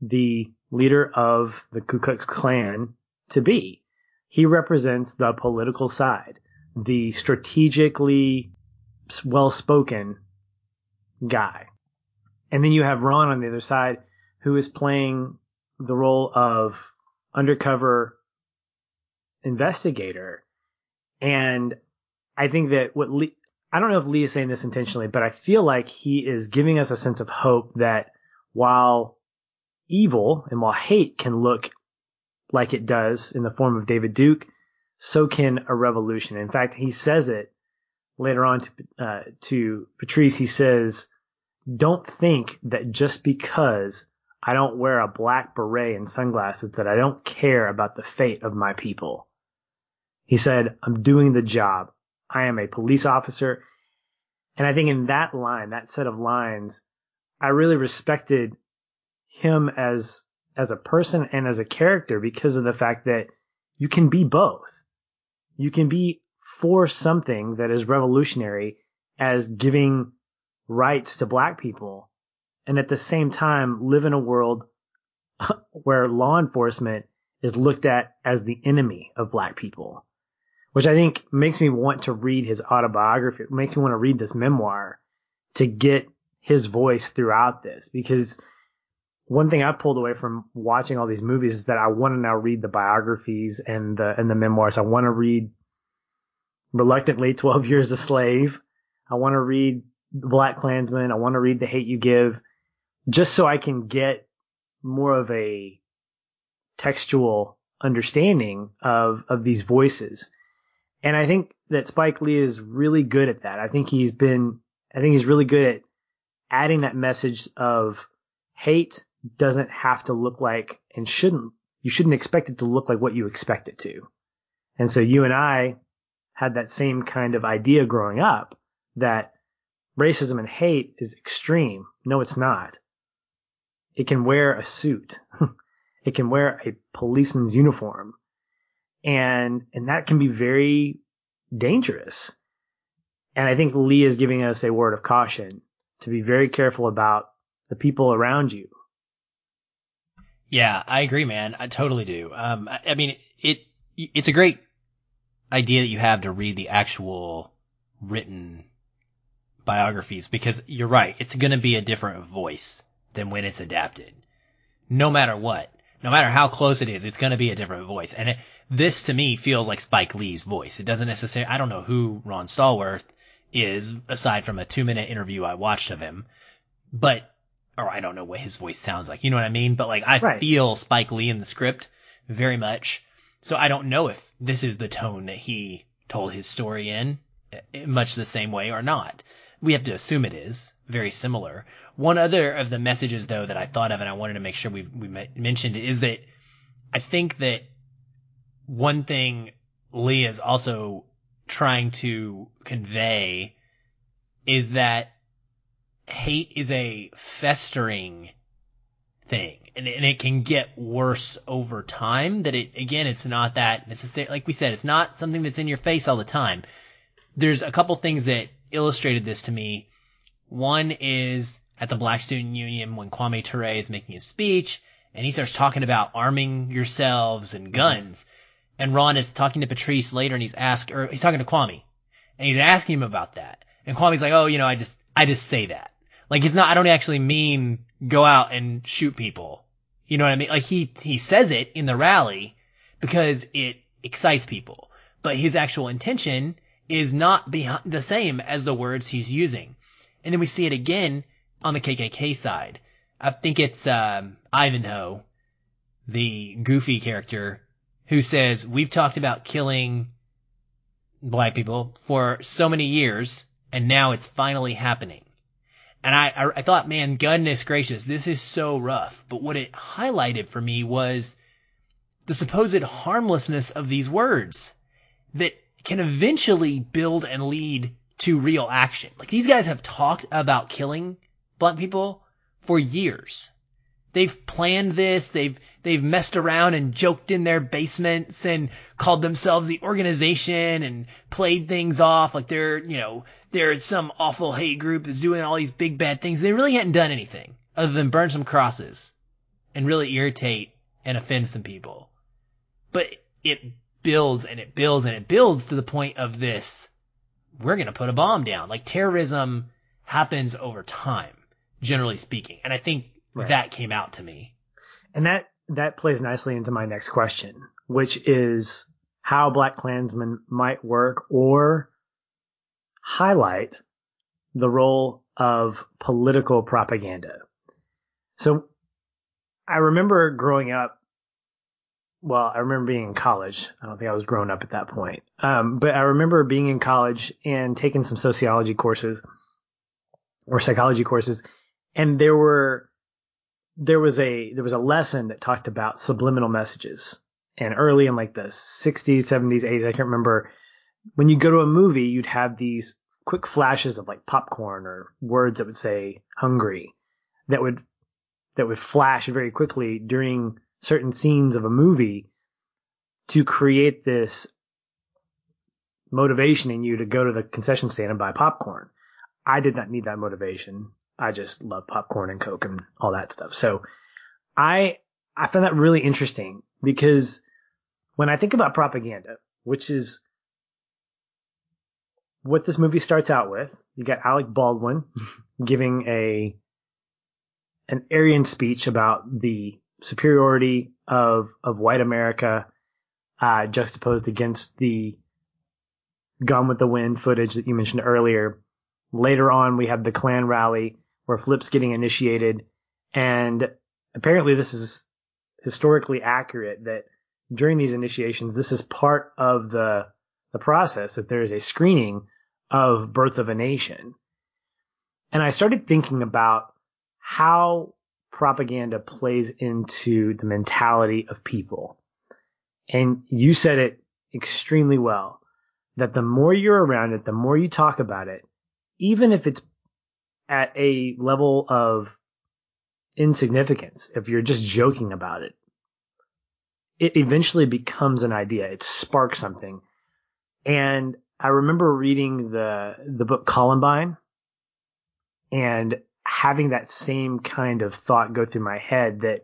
the leader of the Ku Klux Klan to be. He represents the political side, the strategically well spoken guy. And then you have Ron on the other side who is playing the role of undercover investigator. And I think that what Lee, I don't know if Lee is saying this intentionally, but I feel like he is giving us a sense of hope that while evil and while hate can look like it does in the form of David Duke, so can a revolution. In fact, he says it later on to, uh, to Patrice. He says, don't think that just because I don't wear a black beret and sunglasses that I don't care about the fate of my people. He said, I'm doing the job. I am a police officer. And I think in that line, that set of lines, I really respected him as, as a person and as a character because of the fact that you can be both. You can be for something that is revolutionary as giving rights to black people and at the same time live in a world *laughs* where law enforcement is looked at as the enemy of black people, which I think makes me want to read his autobiography. It makes me want to read this memoir to get his voice throughout this because one thing I pulled away from watching all these movies is that I want to now read the biographies and the and the memoirs. I want to read reluctantly 12 years a slave. I want to read Black Klansman. I want to read The Hate You Give just so I can get more of a textual understanding of, of these voices. And I think that Spike Lee is really good at that. I think he's been, I think he's really good at adding that message of hate doesn't have to look like and shouldn't, you shouldn't expect it to look like what you expect it to. And so you and I had that same kind of idea growing up that racism and hate is extreme. No, it's not. It can wear a suit. *laughs* it can wear a policeman's uniform. And, and that can be very dangerous. And I think Lee is giving us a word of caution to be very careful about the people around you. Yeah, I agree, man. I totally do. Um, I, I mean, it, it's a great idea that you have to read the actual written biographies because you're right. It's going to be a different voice than when it's adapted. No matter what. No matter how close it is, it's going to be a different voice. And it, this to me feels like Spike Lee's voice. It doesn't necessarily, I don't know who Ron Stallworth is aside from a two minute interview I watched of him, but, or I don't know what his voice sounds like. You know what I mean? But like I right. feel Spike Lee in the script very much. So I don't know if this is the tone that he told his story in, eh, much the same way or not. We have to assume it is very similar. One other of the messages though that I thought of and I wanted to make sure we, we mentioned is that I think that one thing Lee is also trying to convey is that hate is a festering thing and, and it can get worse over time that it again it's not that necessary like we said it's not something that's in your face all the time. There's a couple things that illustrated this to me. One is at the Black Student Union when Kwame Ture is making his speech and he starts talking about arming yourselves and mm-hmm. guns. And Ron is talking to Patrice later and he's asked, or he's talking to Kwame and he's asking him about that. And Kwame's like, oh, you know, I just, I just say that. Like it's not, I don't actually mean go out and shoot people. You know what I mean? Like he, he says it in the rally because it excites people, but his actual intention is not behind the same as the words he's using. And then we see it again on the KKK side. I think it's um, Ivanhoe, the goofy character, who says, "We've talked about killing black people for so many years, and now it's finally happening." And I, I, I thought, man, goodness gracious, this is so rough. But what it highlighted for me was the supposed harmlessness of these words that can eventually build and lead to real action. Like these guys have talked about killing black people for years. They've planned this. They've, they've messed around and joked in their basements and called themselves the organization and played things off like they're, you know, they're some awful hate group that's doing all these big bad things. They really hadn't done anything other than burn some crosses and really irritate and offend some people. But it builds and it builds and it builds to the point of this. We're going to put a bomb down. Like terrorism happens over time, generally speaking. And I think right. that came out to me. And that, that plays nicely into my next question, which is how Black Klansmen might work or highlight the role of political propaganda. So I remember growing up well, I remember being in college. I don't think I was grown up at that point. Um, but I remember being in college and taking some sociology courses or psychology courses. And there were, there was a, there was a lesson that talked about subliminal messages. And early in like the 60s, 70s, 80s, I can't remember. When you go to a movie, you'd have these quick flashes of like popcorn or words that would say hungry that would, that would flash very quickly during certain scenes of a movie to create this motivation in you to go to the concession stand and buy popcorn. I did not need that motivation. I just love popcorn and Coke and all that stuff. So I, I found that really interesting because when I think about propaganda, which is what this movie starts out with, you got Alec Baldwin *laughs* giving a, an Aryan speech about the superiority of of white America uh, juxtaposed against the Gone with the Wind footage that you mentioned earlier. Later on, we have the Klan rally where Flip's getting initiated, and apparently this is historically accurate that during these initiations, this is part of the the process that there is a screening of Birth of a Nation. And I started thinking about how propaganda plays into the mentality of people. And you said it extremely well that the more you're around it, the more you talk about it, even if it's at a level of insignificance, if you're just joking about it, it eventually becomes an idea. It sparks something. And I remember reading the, the book Columbine and having that same kind of thought go through my head that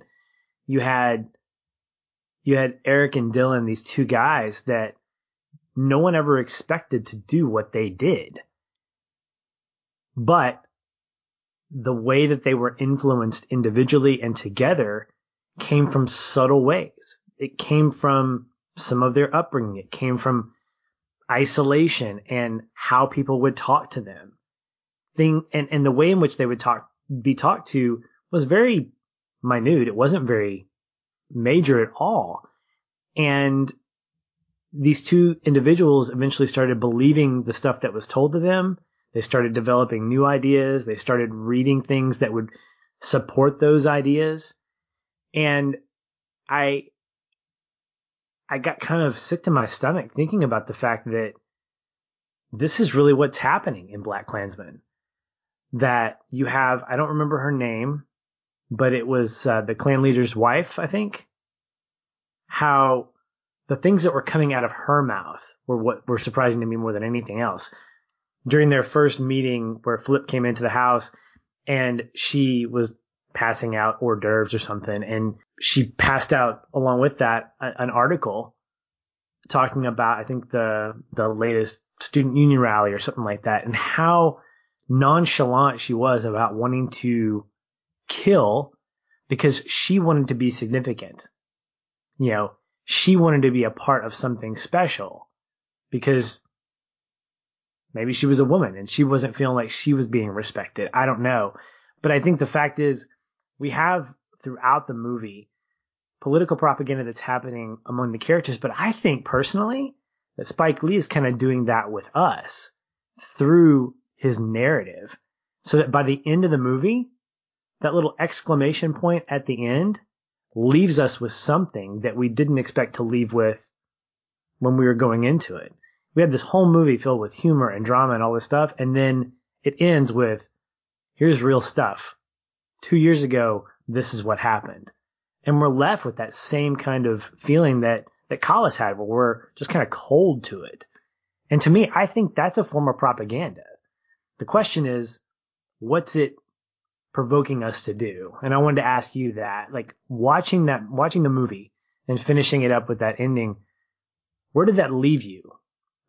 you had you had Eric and Dylan, these two guys that no one ever expected to do what they did. But the way that they were influenced individually and together came from subtle ways. It came from some of their upbringing. It came from isolation and how people would talk to them thing and, and the way in which they would talk be talked to was very minute. It wasn't very major at all. And these two individuals eventually started believing the stuff that was told to them. They started developing new ideas. They started reading things that would support those ideas. And I, I got kind of sick to my stomach thinking about the fact that this is really what's happening in Black Klansmen that you have, I don't remember her name, but it was uh, the Klan leader's wife, I think. How the things that were coming out of her mouth were what were surprising to me more than anything else. During their first meeting where Flip came into the house and she was passing out hors d'oeuvres or something, and she passed out along with that an article talking about, I think the the latest student union rally or something like that, and how nonchalant she was about wanting to kill because she wanted to be significant. You know, she wanted to be a part of something special because maybe she was a woman and she wasn't feeling like she was being respected. I don't know. But I think the fact is we have throughout the movie political propaganda that's happening among the characters, but I think personally that Spike Lee is kind of doing that with us through his narrative. So that by the end of the movie, that little exclamation point at the end leaves us with something that we didn't expect to leave with when we were going into it. We had this whole movie filled with humor and drama and all this stuff, and then it ends with, here's real stuff. Two years ago, this is what happened. And we're left with that same kind of feeling that, that Collis had where we're just kind of cold to it. And to me, I think that's a form of propaganda. The question is, what's it provoking us to do? And I wanted to ask you that, like watching that, watching the movie and finishing it up with that ending, where did that leave you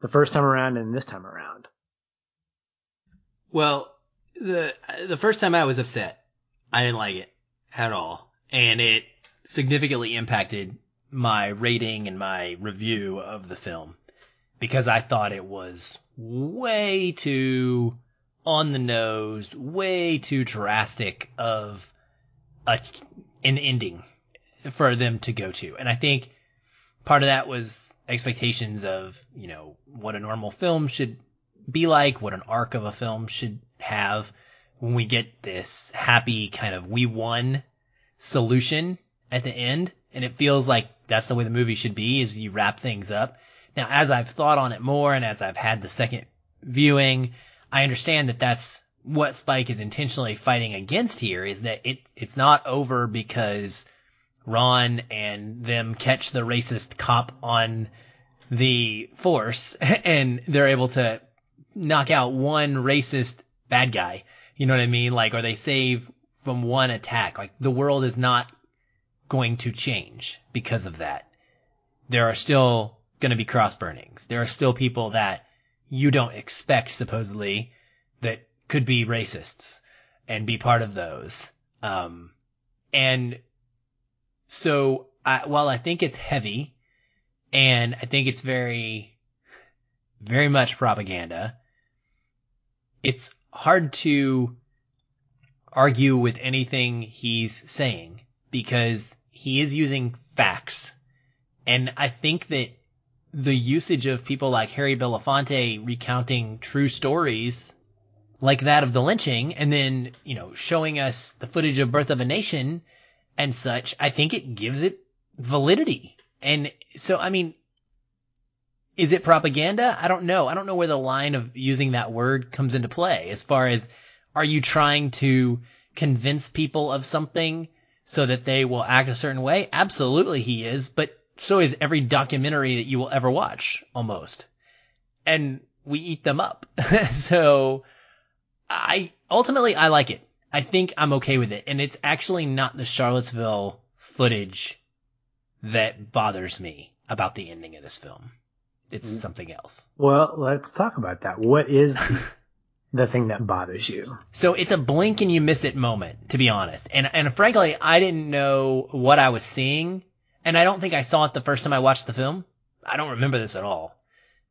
the first time around and this time around? Well, the the first time I was upset, I didn't like it at all, and it significantly impacted my rating and my review of the film because I thought it was way too on the nose, way too drastic of a an ending for them to go to. And I think part of that was expectations of, you know, what a normal film should be like, what an arc of a film should have when we get this happy kind of we won solution at the end. And it feels like that's the way the movie should be is you wrap things up. Now, as I've thought on it more and as I've had the second viewing, I understand that that's what Spike is intentionally fighting against here is that it, it's not over because Ron and them catch the racist cop on the force *laughs* and they're able to knock out one racist bad guy. You know what I mean? Like, or they save from one attack. Like, the world is not going to change because of that. There are still going to be cross burnings. There are still people that you don't expect, supposedly, that could be racists and be part of those. Um, and so I, while I think it's heavy and I think it's very, very much propaganda, it's hard to argue with anything he's saying because he is using facts. And I think that the usage of people like Harry Belafonte recounting true stories like that of the lynching and then, you know, showing us the footage of Birth of a Nation and such, I think it gives it validity. And so, I mean, is it propaganda? I don't know. I don't know where the line of using that word comes into play as far as are you trying to convince people of something so that they will act a certain way? Absolutely he is, but so is every documentary that you will ever watch almost. And we eat them up. *laughs* so I ultimately I like it. I think I'm okay with it. And it's actually not the Charlottesville footage that bothers me about the ending of this film. It's mm. something else. Well, let's talk about that. What is the, *laughs* the thing that bothers you? So it's a blink and you miss it moment, to be honest. And and frankly, I didn't know what I was seeing, and I don't think I saw it the first time I watched the film. I don't remember this at all.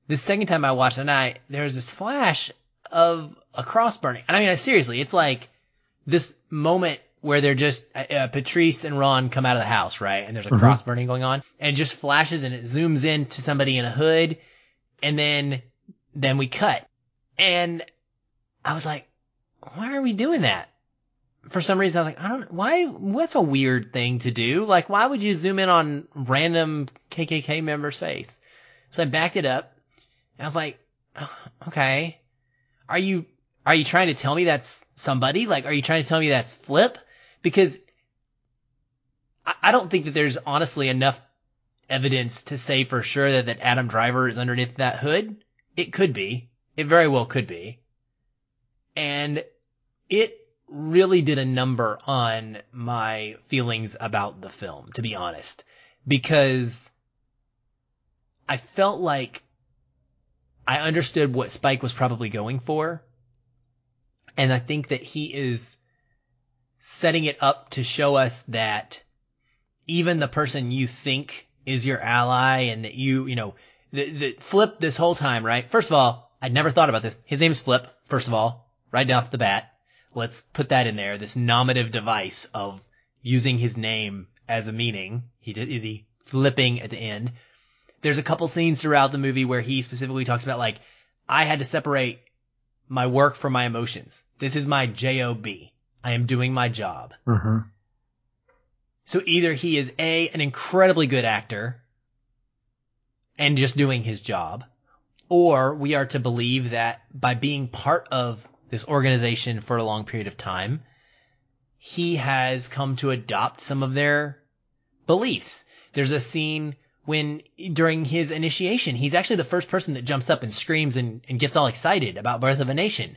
The second time I watched it, and I there was this flash of a cross burning, and I mean seriously, it's like this moment where they're just uh, uh, Patrice and Ron come out of the house, right? And there's a mm-hmm. cross burning going on, and it just flashes and it zooms in to somebody in a hood, and then then we cut, and I was like, why are we doing that? For some reason, I was like, I don't why. What's a weird thing to do? Like, why would you zoom in on random KKK member's face? So I backed it up, and I was like, oh, okay, are you are you trying to tell me that's somebody? Like, are you trying to tell me that's Flip? Because I, I don't think that there's honestly enough evidence to say for sure that, that Adam Driver is underneath that hood. It could be. It very well could be. And it really did a number on my feelings about the film, to be honest, because I felt like I understood what Spike was probably going for and I think that he is setting it up to show us that even the person you think is your ally and that you, you know, the, the Flip this whole time, right? First of all, I'd never thought about this. His name's Flip, first of all, right off the bat. Let's put that in there. This nominative device of using his name as a meaning? He did, is he flipping at the end? There's a couple scenes throughout the movie where he specifically talks about like, I had to separate my work for my emotions. This is my job. I am doing my job. Mm-hmm. So either he is a an incredibly good actor and just doing his job, or we are to believe that by being part of this organization for a long period of time, he has come to adopt some of their beliefs. There's a scene when during his initiation, he's actually the first person that jumps up and screams and, and gets all excited about Birth of a Nation.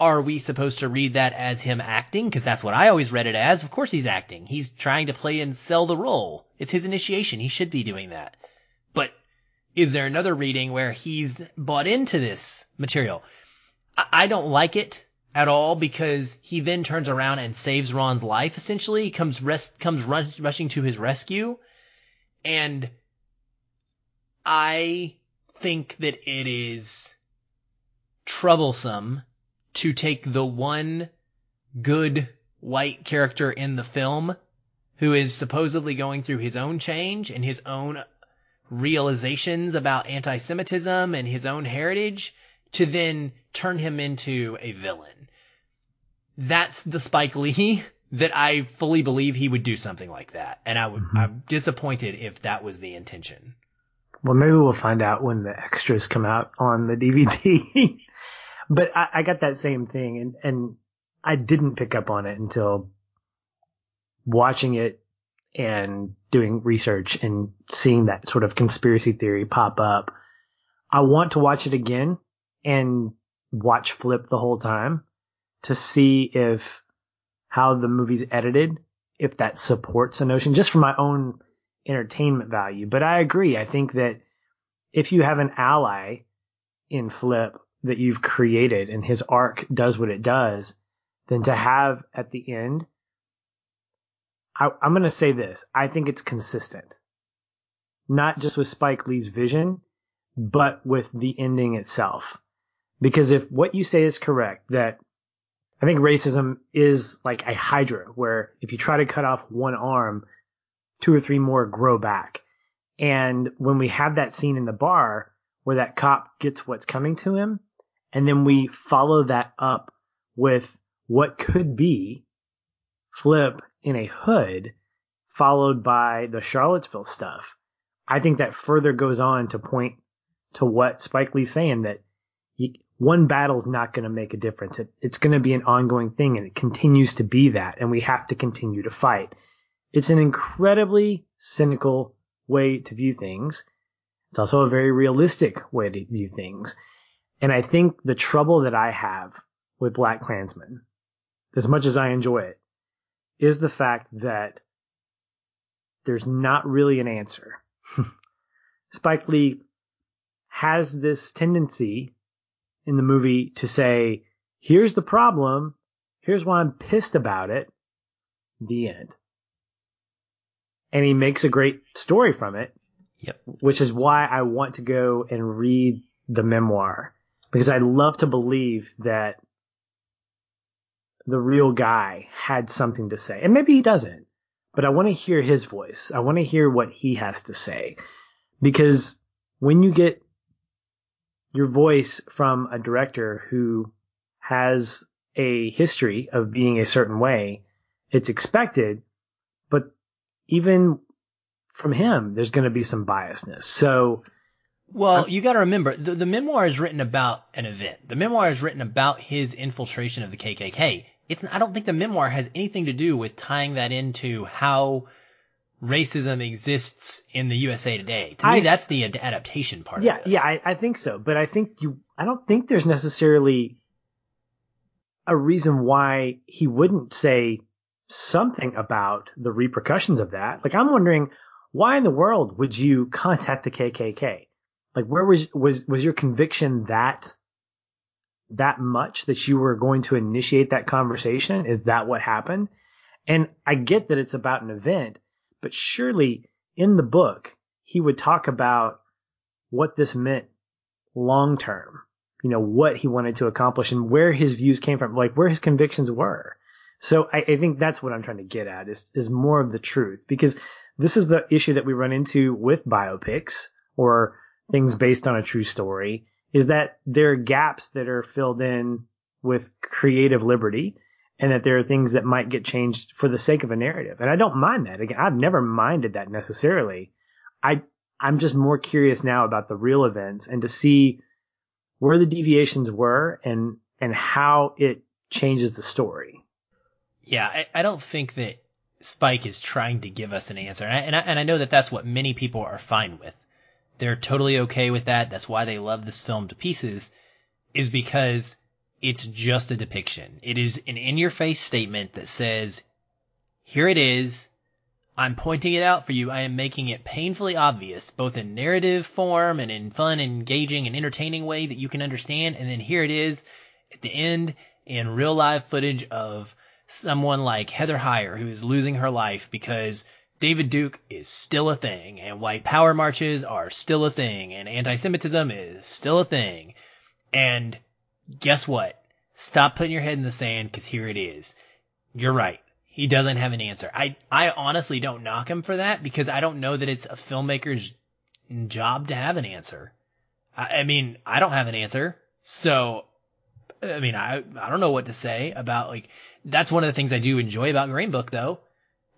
Are we supposed to read that as him acting? Because that's what I always read it as. Of course he's acting. He's trying to play and sell the role. It's his initiation. He should be doing that. But is there another reading where he's bought into this material? I, I don't like it at all because he then turns around and saves Ron's life. Essentially, comes rest comes rush, rushing to his rescue, and I think that it is troublesome to take the one good white character in the film who is supposedly going through his own change and his own realizations about anti-Semitism and his own heritage to then turn him into a villain. That's the Spike Lee *laughs* that I fully believe he would do something like that. And I would, mm-hmm. I'm disappointed if that was the intention. Well, maybe we'll find out when the extras come out on the DVD. *laughs* but I, I got that same thing and, and I didn't pick up on it until watching it and doing research and seeing that sort of conspiracy theory pop up. I want to watch it again and watch Flip the whole time to see if how the movie's edited, if that supports a notion just for my own entertainment value. But I agree. I think that if you have an ally in Flip that you've created and his arc does what it does, then to have at the end, I, am going to say this. I think it's consistent. Not just with Spike Lee's vision, but with the ending itself. Because if what you say is correct, that I think racism is like a hydra where if you try to cut off one arm, two or three more grow back. And when we have that scene in the bar where that cop gets what's coming to him, and then we follow that up with what could be Flip in a hood, followed by the Charlottesville stuff. I think that further goes on to point to what Spike Lee's saying that you, one battle's not going to make a difference. It, it's going to be an ongoing thing and it continues to be that. And we have to continue to fight. It's an incredibly cynical way to view things. It's also a very realistic way to view things. And I think the trouble that I have with Black Klansmen, as much as I enjoy it, is the fact that there's not really an answer. *laughs* Spike Lee has this tendency in the movie to say, here's the problem. Here's why I'm pissed about it. The end. And he makes a great story from it. Yep. Which is why I want to go and read the memoir because I love to believe that the real guy had something to say. And maybe he doesn't, but I want to hear his voice. I want to hear what he has to say because when you get your voice from a director who has a history of being a certain way, it's expected, even from him, there's going to be some biasness. So well, you got to remember the, the memoir is written about an event. The memoir is written about his infiltration of the KKK. It's I don't think the memoir has anything to do with tying that into how racism exists in the USA today. To I, me, that's the ad- adaptation part. Yeah, yeah, I, I think so. But I think you, I don't think there's necessarily a reason why he wouldn't say something about the repercussions of that. Like, I'm wondering why in the world would you contact the KKK? Like where was was was your conviction that that much that you were going to initiate that conversation? Is that what happened? And I get that it's about an event, but surely in the book he would talk about what this meant long term. You know, what he wanted to accomplish and where his views came from, like where his convictions were. So I, I think that's what I'm trying to get at is, is more of the truth because this is the issue that we run into with biopics or things based on a true story is that there are gaps that are filled in with creative liberty and that there are things that might get changed for the sake of a narrative. And I don't mind that. Again, I've never minded that necessarily. I, I'm just more curious now about the real events and to see where the deviations were and, and how it changes the story. Yeah, I, I don't think that Spike is trying to give us an answer. And I, and I, and I know that that's what many people are fine with. They're totally okay with that. That's why they love this film to pieces is because it's just a depiction. It is an in your face statement that says, here it is. I'm pointing it out for you. I am making it painfully obvious, both in narrative form and in fun, engaging, and entertaining way that you can understand. And then here it is at the end in real live footage of someone like Heather Heyer who is losing her life because David Duke is still a thing and white power marches are still a thing and anti-Semitism is still a thing. And guess what? Stop putting your head in the sand because here it is. You're right. He doesn't have an answer. I, I honestly don't knock him for that because I don't know that it's a filmmaker's job to have an answer. I, I mean, I don't have an answer. So, I mean, I, I don't know what to say about like, that's one of the things I do enjoy about Green Book though.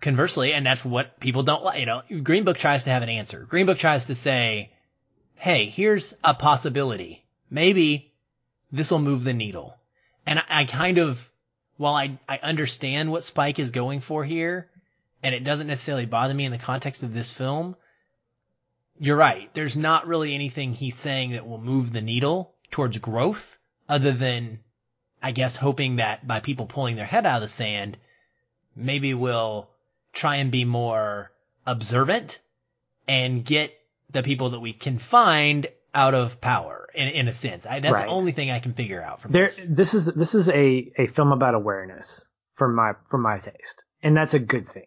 Conversely, and that's what people don't like, you know, Green Book tries to have an answer. Green Book tries to say, Hey, here's a possibility. Maybe this will move the needle. And I, I kind of, while I, I understand what Spike is going for here, and it doesn't necessarily bother me in the context of this film, you're right. There's not really anything he's saying that will move the needle towards growth other than, I guess, hoping that by people pulling their head out of the sand, maybe we'll try and be more observant and get the people that we can find out of power in, in a sense. I, that's right. the only thing I can figure out from there. This. this is this is a, a film about awareness for my for my taste, and that's a good thing.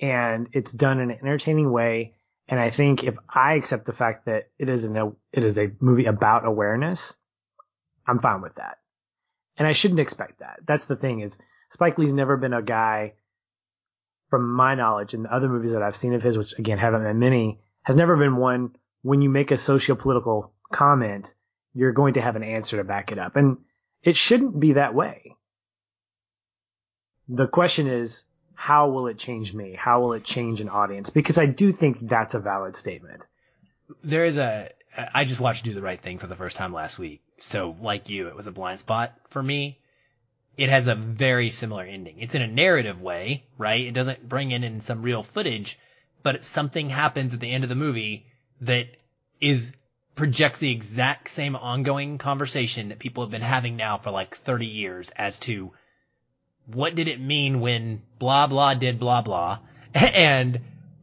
And it's done in an entertaining way. And I think if I accept the fact that it is an it is a movie about awareness, I'm fine with that. And I shouldn't expect that. That's the thing is Spike Lee's never been a guy, from my knowledge, in the other movies that I've seen of his, which again haven't been many, has never been one when you make a socio-political comment, you're going to have an answer to back it up. And it shouldn't be that way. The question is, how will it change me? How will it change an audience? Because I do think that's a valid statement. There is a, I just watched Do the Right Thing for the first time last week. So like you, it was a blind spot for me. It has a very similar ending. It's in a narrative way, right? It doesn't bring in, in some real footage, but something happens at the end of the movie that is projects the exact same ongoing conversation that people have been having now for like 30 years as to what did it mean when blah blah did blah blah *laughs* and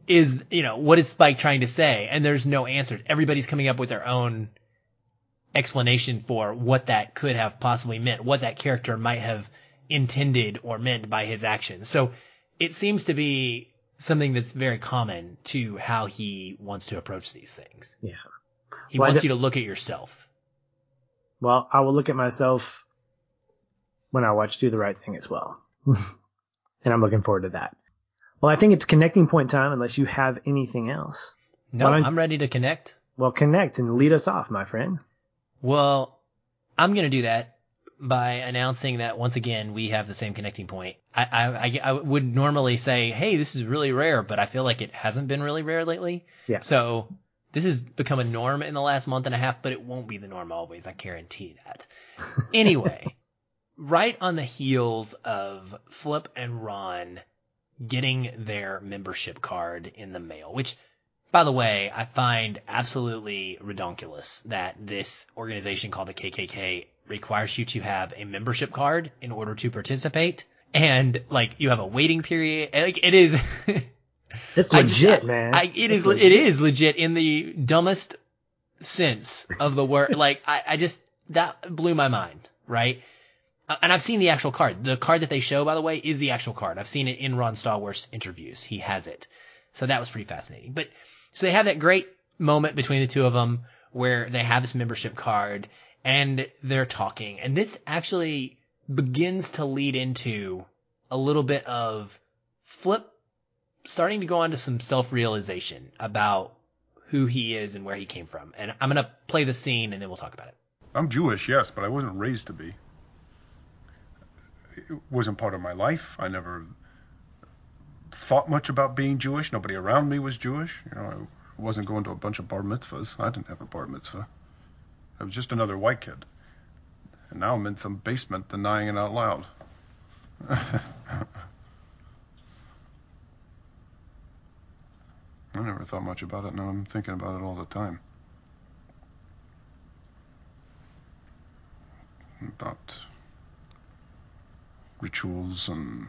is you know what is Spike trying to say and there's no answer everybody's coming up with their own explanation for what that could have possibly meant what that character might have intended or meant by his actions so it seems to be something that's very common to how he wants to approach these things. Yeah. He well, wants you to look at yourself. Well, I will look at myself when I watch Do the Right Thing as well. *laughs* and I'm looking forward to that. Well, I think it's connecting point time unless you have anything else. No, I'm ready to connect. Well, connect and lead us off, my friend. Well, I'm going to do that by announcing that once again we have the same connecting point. I, I, I would normally say, hey, this is really rare, but I feel like it hasn't been really rare lately. Yeah. So this has become a norm in the last month and a half, but it won't be the norm always. I guarantee that. *laughs* anyway, right on the heels of Flip and Ron getting their membership card in the mail, which by the way, I find absolutely redonkulous that this organization called the KKK requires you to have a membership card in order to participate. And like you have a waiting period. Like it is. *laughs* It's legit, just, man. I, it is. Legit. It is legit in the dumbest sense of the word. *laughs* like I, I just that blew my mind. Right. Uh, and I've seen the actual card. The card that they show, by the way, is the actual card. I've seen it in Ron Stallworth's interviews. He has it. So that was pretty fascinating. But so they have that great moment between the two of them where they have this membership card and they're talking. And this actually begins to lead into a little bit of Flip starting to go on to some self-realization about who he is and where he came from. And I'm going to play the scene and then we'll talk about it. I'm Jewish, yes, but I wasn't raised to be. It wasn't part of my life. I never thought much about being Jewish. Nobody around me was Jewish. You know, I wasn't going to a bunch of bar mitzvahs. I didn't have a bar mitzvah. I was just another white kid. And now I'm in some basement denying it out loud. *laughs* I never thought much about it. Now I'm thinking about it all the time. About rituals and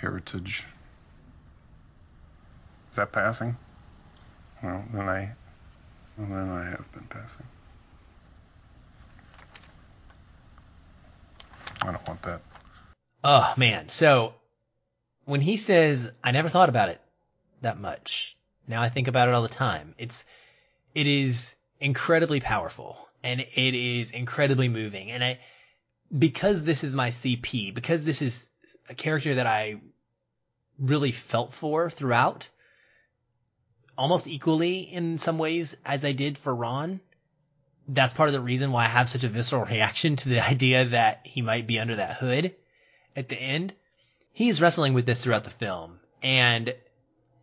heritage. Is that passing? Well, then I, well, then I have been passing. I don't want that. Oh man. So when he says, I never thought about it that much. Now I think about it all the time. It's, it is incredibly powerful and it is incredibly moving. And I, because this is my CP, because this is a character that I really felt for throughout, almost equally in some ways as I did for Ron. That's part of the reason why I have such a visceral reaction to the *laughs* idea that he might be under that hood at the end. He's wrestling with this throughout the film and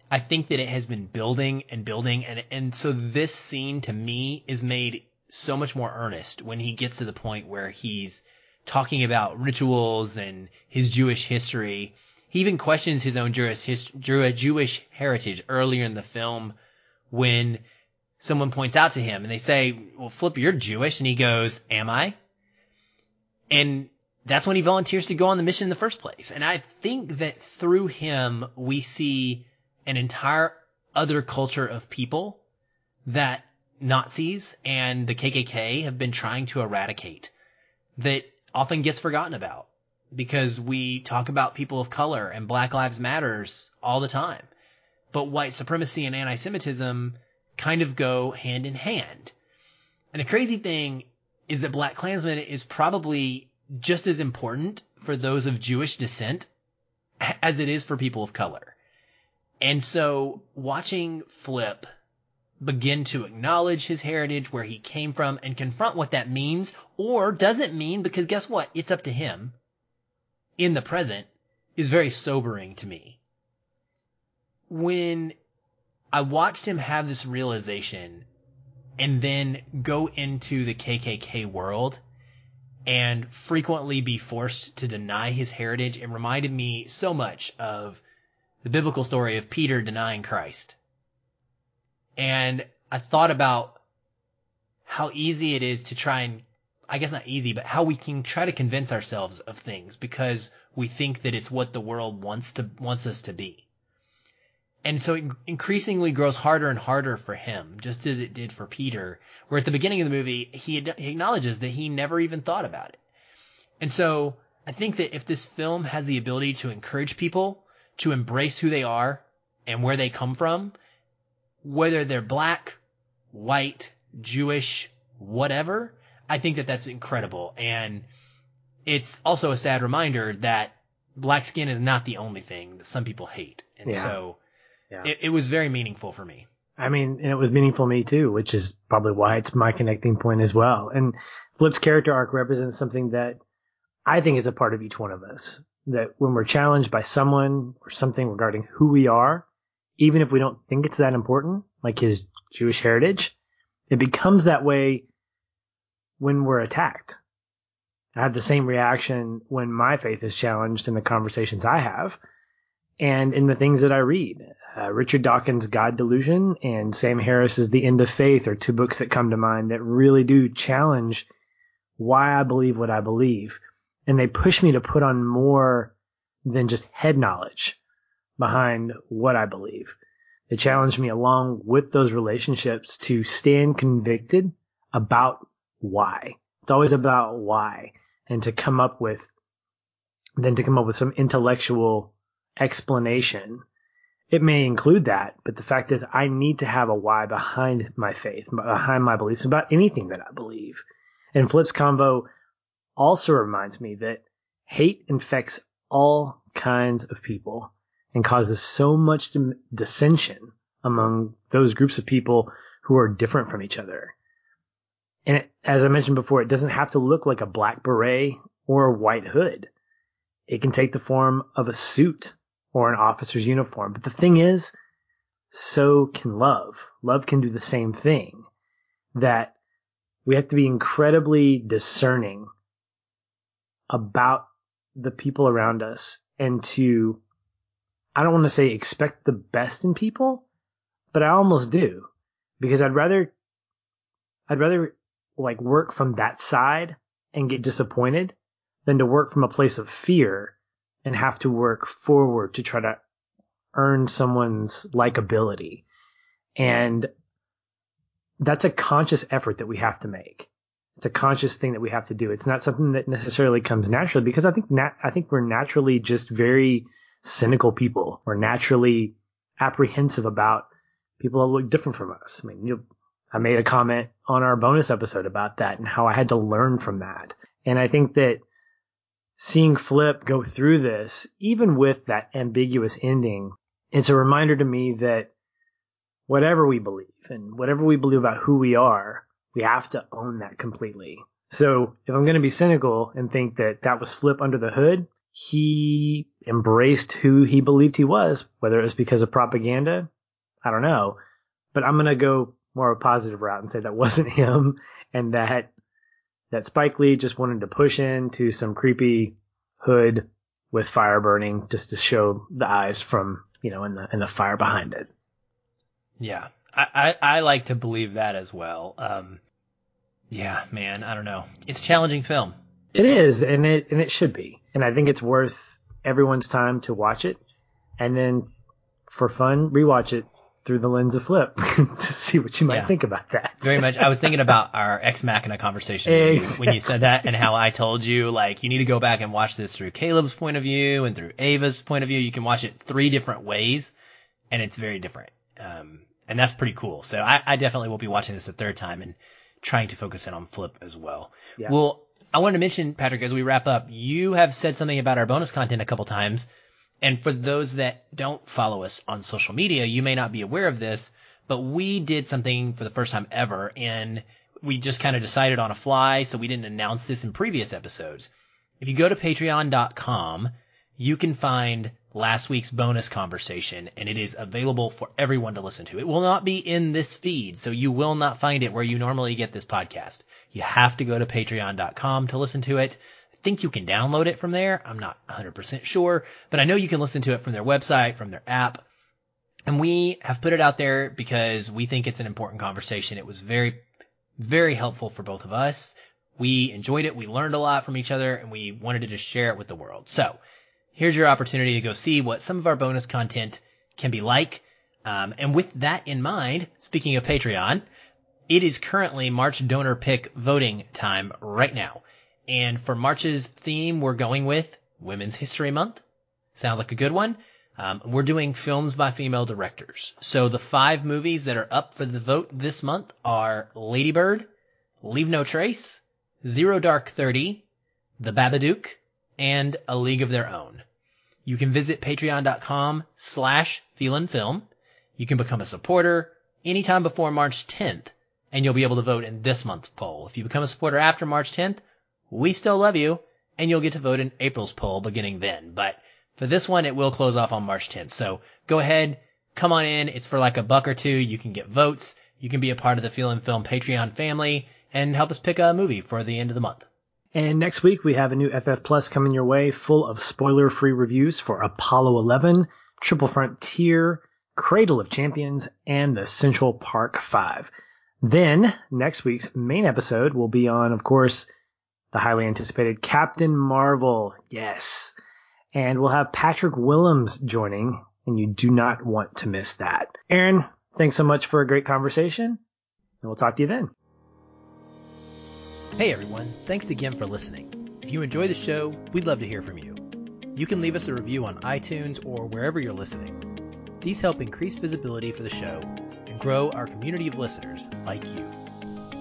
I think that it has been building and building and and so this scene to me is made so much more earnest when he gets to the point where he's talking about rituals and his Jewish history. He even questions his own Jewish, Jewish heritage earlier in the film when someone points out to him and they say, well, Flip, you're Jewish. And he goes, am I? And that's when he volunteers to go on the mission in the first place. And I think that through him, we see an entire other culture of people that Nazis and the KKK have been trying to eradicate that often gets forgotten about because we talk about people of color and Black Lives Matters all the time. But white supremacy and anti-Semitism kind of go hand in hand. And the crazy thing is that BlacKkKlansman is probably just as important for those of Jewish descent as it is for people of color. And so watching Flip begin to acknowledge his heritage, where he came from, and confront what that means or doesn't mean, because guess what? It's up to him in the present is very sobering to me. When I watched him have this realization and then go into the KKK world and frequently be forced to deny his heritage, it reminded me so much of the biblical story of Peter denying Christ. And I thought about how easy it is to try and, I guess not easy, but how we can try to convince ourselves of things because we think that it's what the world wants to, wants us to be. And so it increasingly grows harder and harder for him, just as it did for Peter, where at the beginning of the movie, he, he acknowledges that he never even thought about it. And so I think that if this film has the ability to encourage people to embrace who they are and where they come from, whether they're black, white, Jewish, whatever, I think that that's incredible. And it's also a sad reminder that black skin is not the only thing that some people hate. And yeah. so yeah. It, it was very meaningful for me. I mean, and it was meaningful for me too, which is probably why it's my connecting point as well. And Flip's character arc represents something that I think is a part of each one of us. That when we're challenged by someone or something regarding who we are, even if we don't think it's that important, like his Jewish heritage, it becomes that way when we're attacked. I have the same reaction when my faith is challenged in the conversations I have and in the things that I read. Uh, Richard Dawkins' God Delusion and Sam Harris's The End of Faith are two books that come to mind that really do challenge why I believe what I believe. And they push me to put on more than just head knowledge behind what I believe. They challenge me along with those relationships to stand convicted about why. It's always about why and to come up with, then to come up with some intellectual explanation. It may include that, but the fact is I need to have a why behind my faith, behind my beliefs about anything that I believe. And Flip's convo also reminds me that hate infects all kinds of people and causes so much dissension among those groups of people who are different from each other. And it, as I mentioned before, it doesn't have to look like a black beret or a white hood. It can take the form of a suit or an officer's uniform. But the thing is, so can love. Love can do the same thing. That we have to be incredibly discerning about the people around us and to, I don't want to say expect the best in people, but I almost do because I'd rather, I'd rather like work from that side and get disappointed than to work from a place of fear and have to work forward to try to earn someone's likability. And that's a conscious effort that we have to make. It's a conscious thing that we have to do. It's not something that necessarily comes naturally because I think nat- I think we're naturally just very cynical people. We're naturally apprehensive about people that look different from us. I mean, you I made a comment on our bonus episode about that and how I had to learn from that. And I think that seeing Flip go through this, even with that ambiguous ending, it's a reminder to me that whatever we believe and whatever we believe about who we are, we have to own that completely. So if I'm going to be cynical and think that that was Flip under the hood, he embraced who he believed he was, whether it was because of propaganda, I don't know. But I'm going to go more of a positive route and say that wasn't *laughs* him and that that Spike Lee just wanted to push into some creepy hood with fire burning just to show the eyes from you know and the and the fire behind it. Yeah, I I, I like to believe that as well. Um, yeah, man, I don't know. It's a challenging film. It is, and it and it should be, and I think it's worth everyone's time to watch it, and then for fun rewatch it through the lens of Flip *laughs* to see what you might yeah. think about that. Very much. I was thinking about *laughs* our Ex Machina conversation exactly. when you said that and how I told you, like, you need to go back and watch this through Caleb's point of view and through Ava's point of view. You can watch it three different ways and it's very different. Um, and that's pretty cool. So I, I, definitely will be watching this a third time and trying to focus in on Flip as well. Yeah. Well, I wanted to mention, Patrick, as we wrap up, you have said something about our bonus content a couple times and for those that don't follow us on social media, you may not be aware of this, but we did something for the first time ever and we just kind of decided on a fly. So we didn't announce this in previous episodes. If you go to patreon.com, you can find last week's bonus conversation and it is available for everyone to listen to. It will not be in this feed, so you will not find it where you normally get this podcast. You have to go to patreon.com to listen to it think you can download it from there. I'm not 100% sure, but I know you can listen to it from their website, from their app. And we have put it out there because we think it's an important conversation. It was very, very helpful for both of us. We enjoyed it. We learned a lot from each other and we wanted to just share it with the world. So here's your opportunity to go see what some of our bonus content can be like. Um, and with that in mind, speaking of Patreon, it is currently March donor pick voting time right now. And for March's theme, we're going with Women's History Month. Sounds like a good one. Um, we're doing films by female directors. So the five movies that are up for the vote this month are Lady Bird, Leave No Trace, Zero Dark Thirty, The Babadook, and A League of Their Own. You can visit patreon.com slash feelinfilm. You can become a supporter anytime before March 10th, and you'll be able to vote in this month's poll. If you become a supporter after March 10th, we still love you, and you'll get to vote in April's poll beginning then. But for this one, it will close off on March 10th. So go ahead, come on in. It's for like a buck or two. You can get votes. You can be a part of the Feelin' Film Patreon family and help us pick a movie for the end of the month. And next week we have a new FF Plus coming your way, full of spoiler-free reviews for Apollo 11, Triple Frontier, Cradle of Champions, and the Central Park 5. Then next week's main episode will be on, of course, the highly anticipated Captain Marvel. Yes. And we'll have Patrick Willems joining, and you do not want to miss that. Aaron, thanks so much for a great conversation, and we'll talk to you then. Hey everyone, thanks again for listening. If you enjoy the show, we'd love to hear from you. You can leave us a review on iTunes or wherever you're listening. These help increase visibility for the show and grow our community of listeners like you.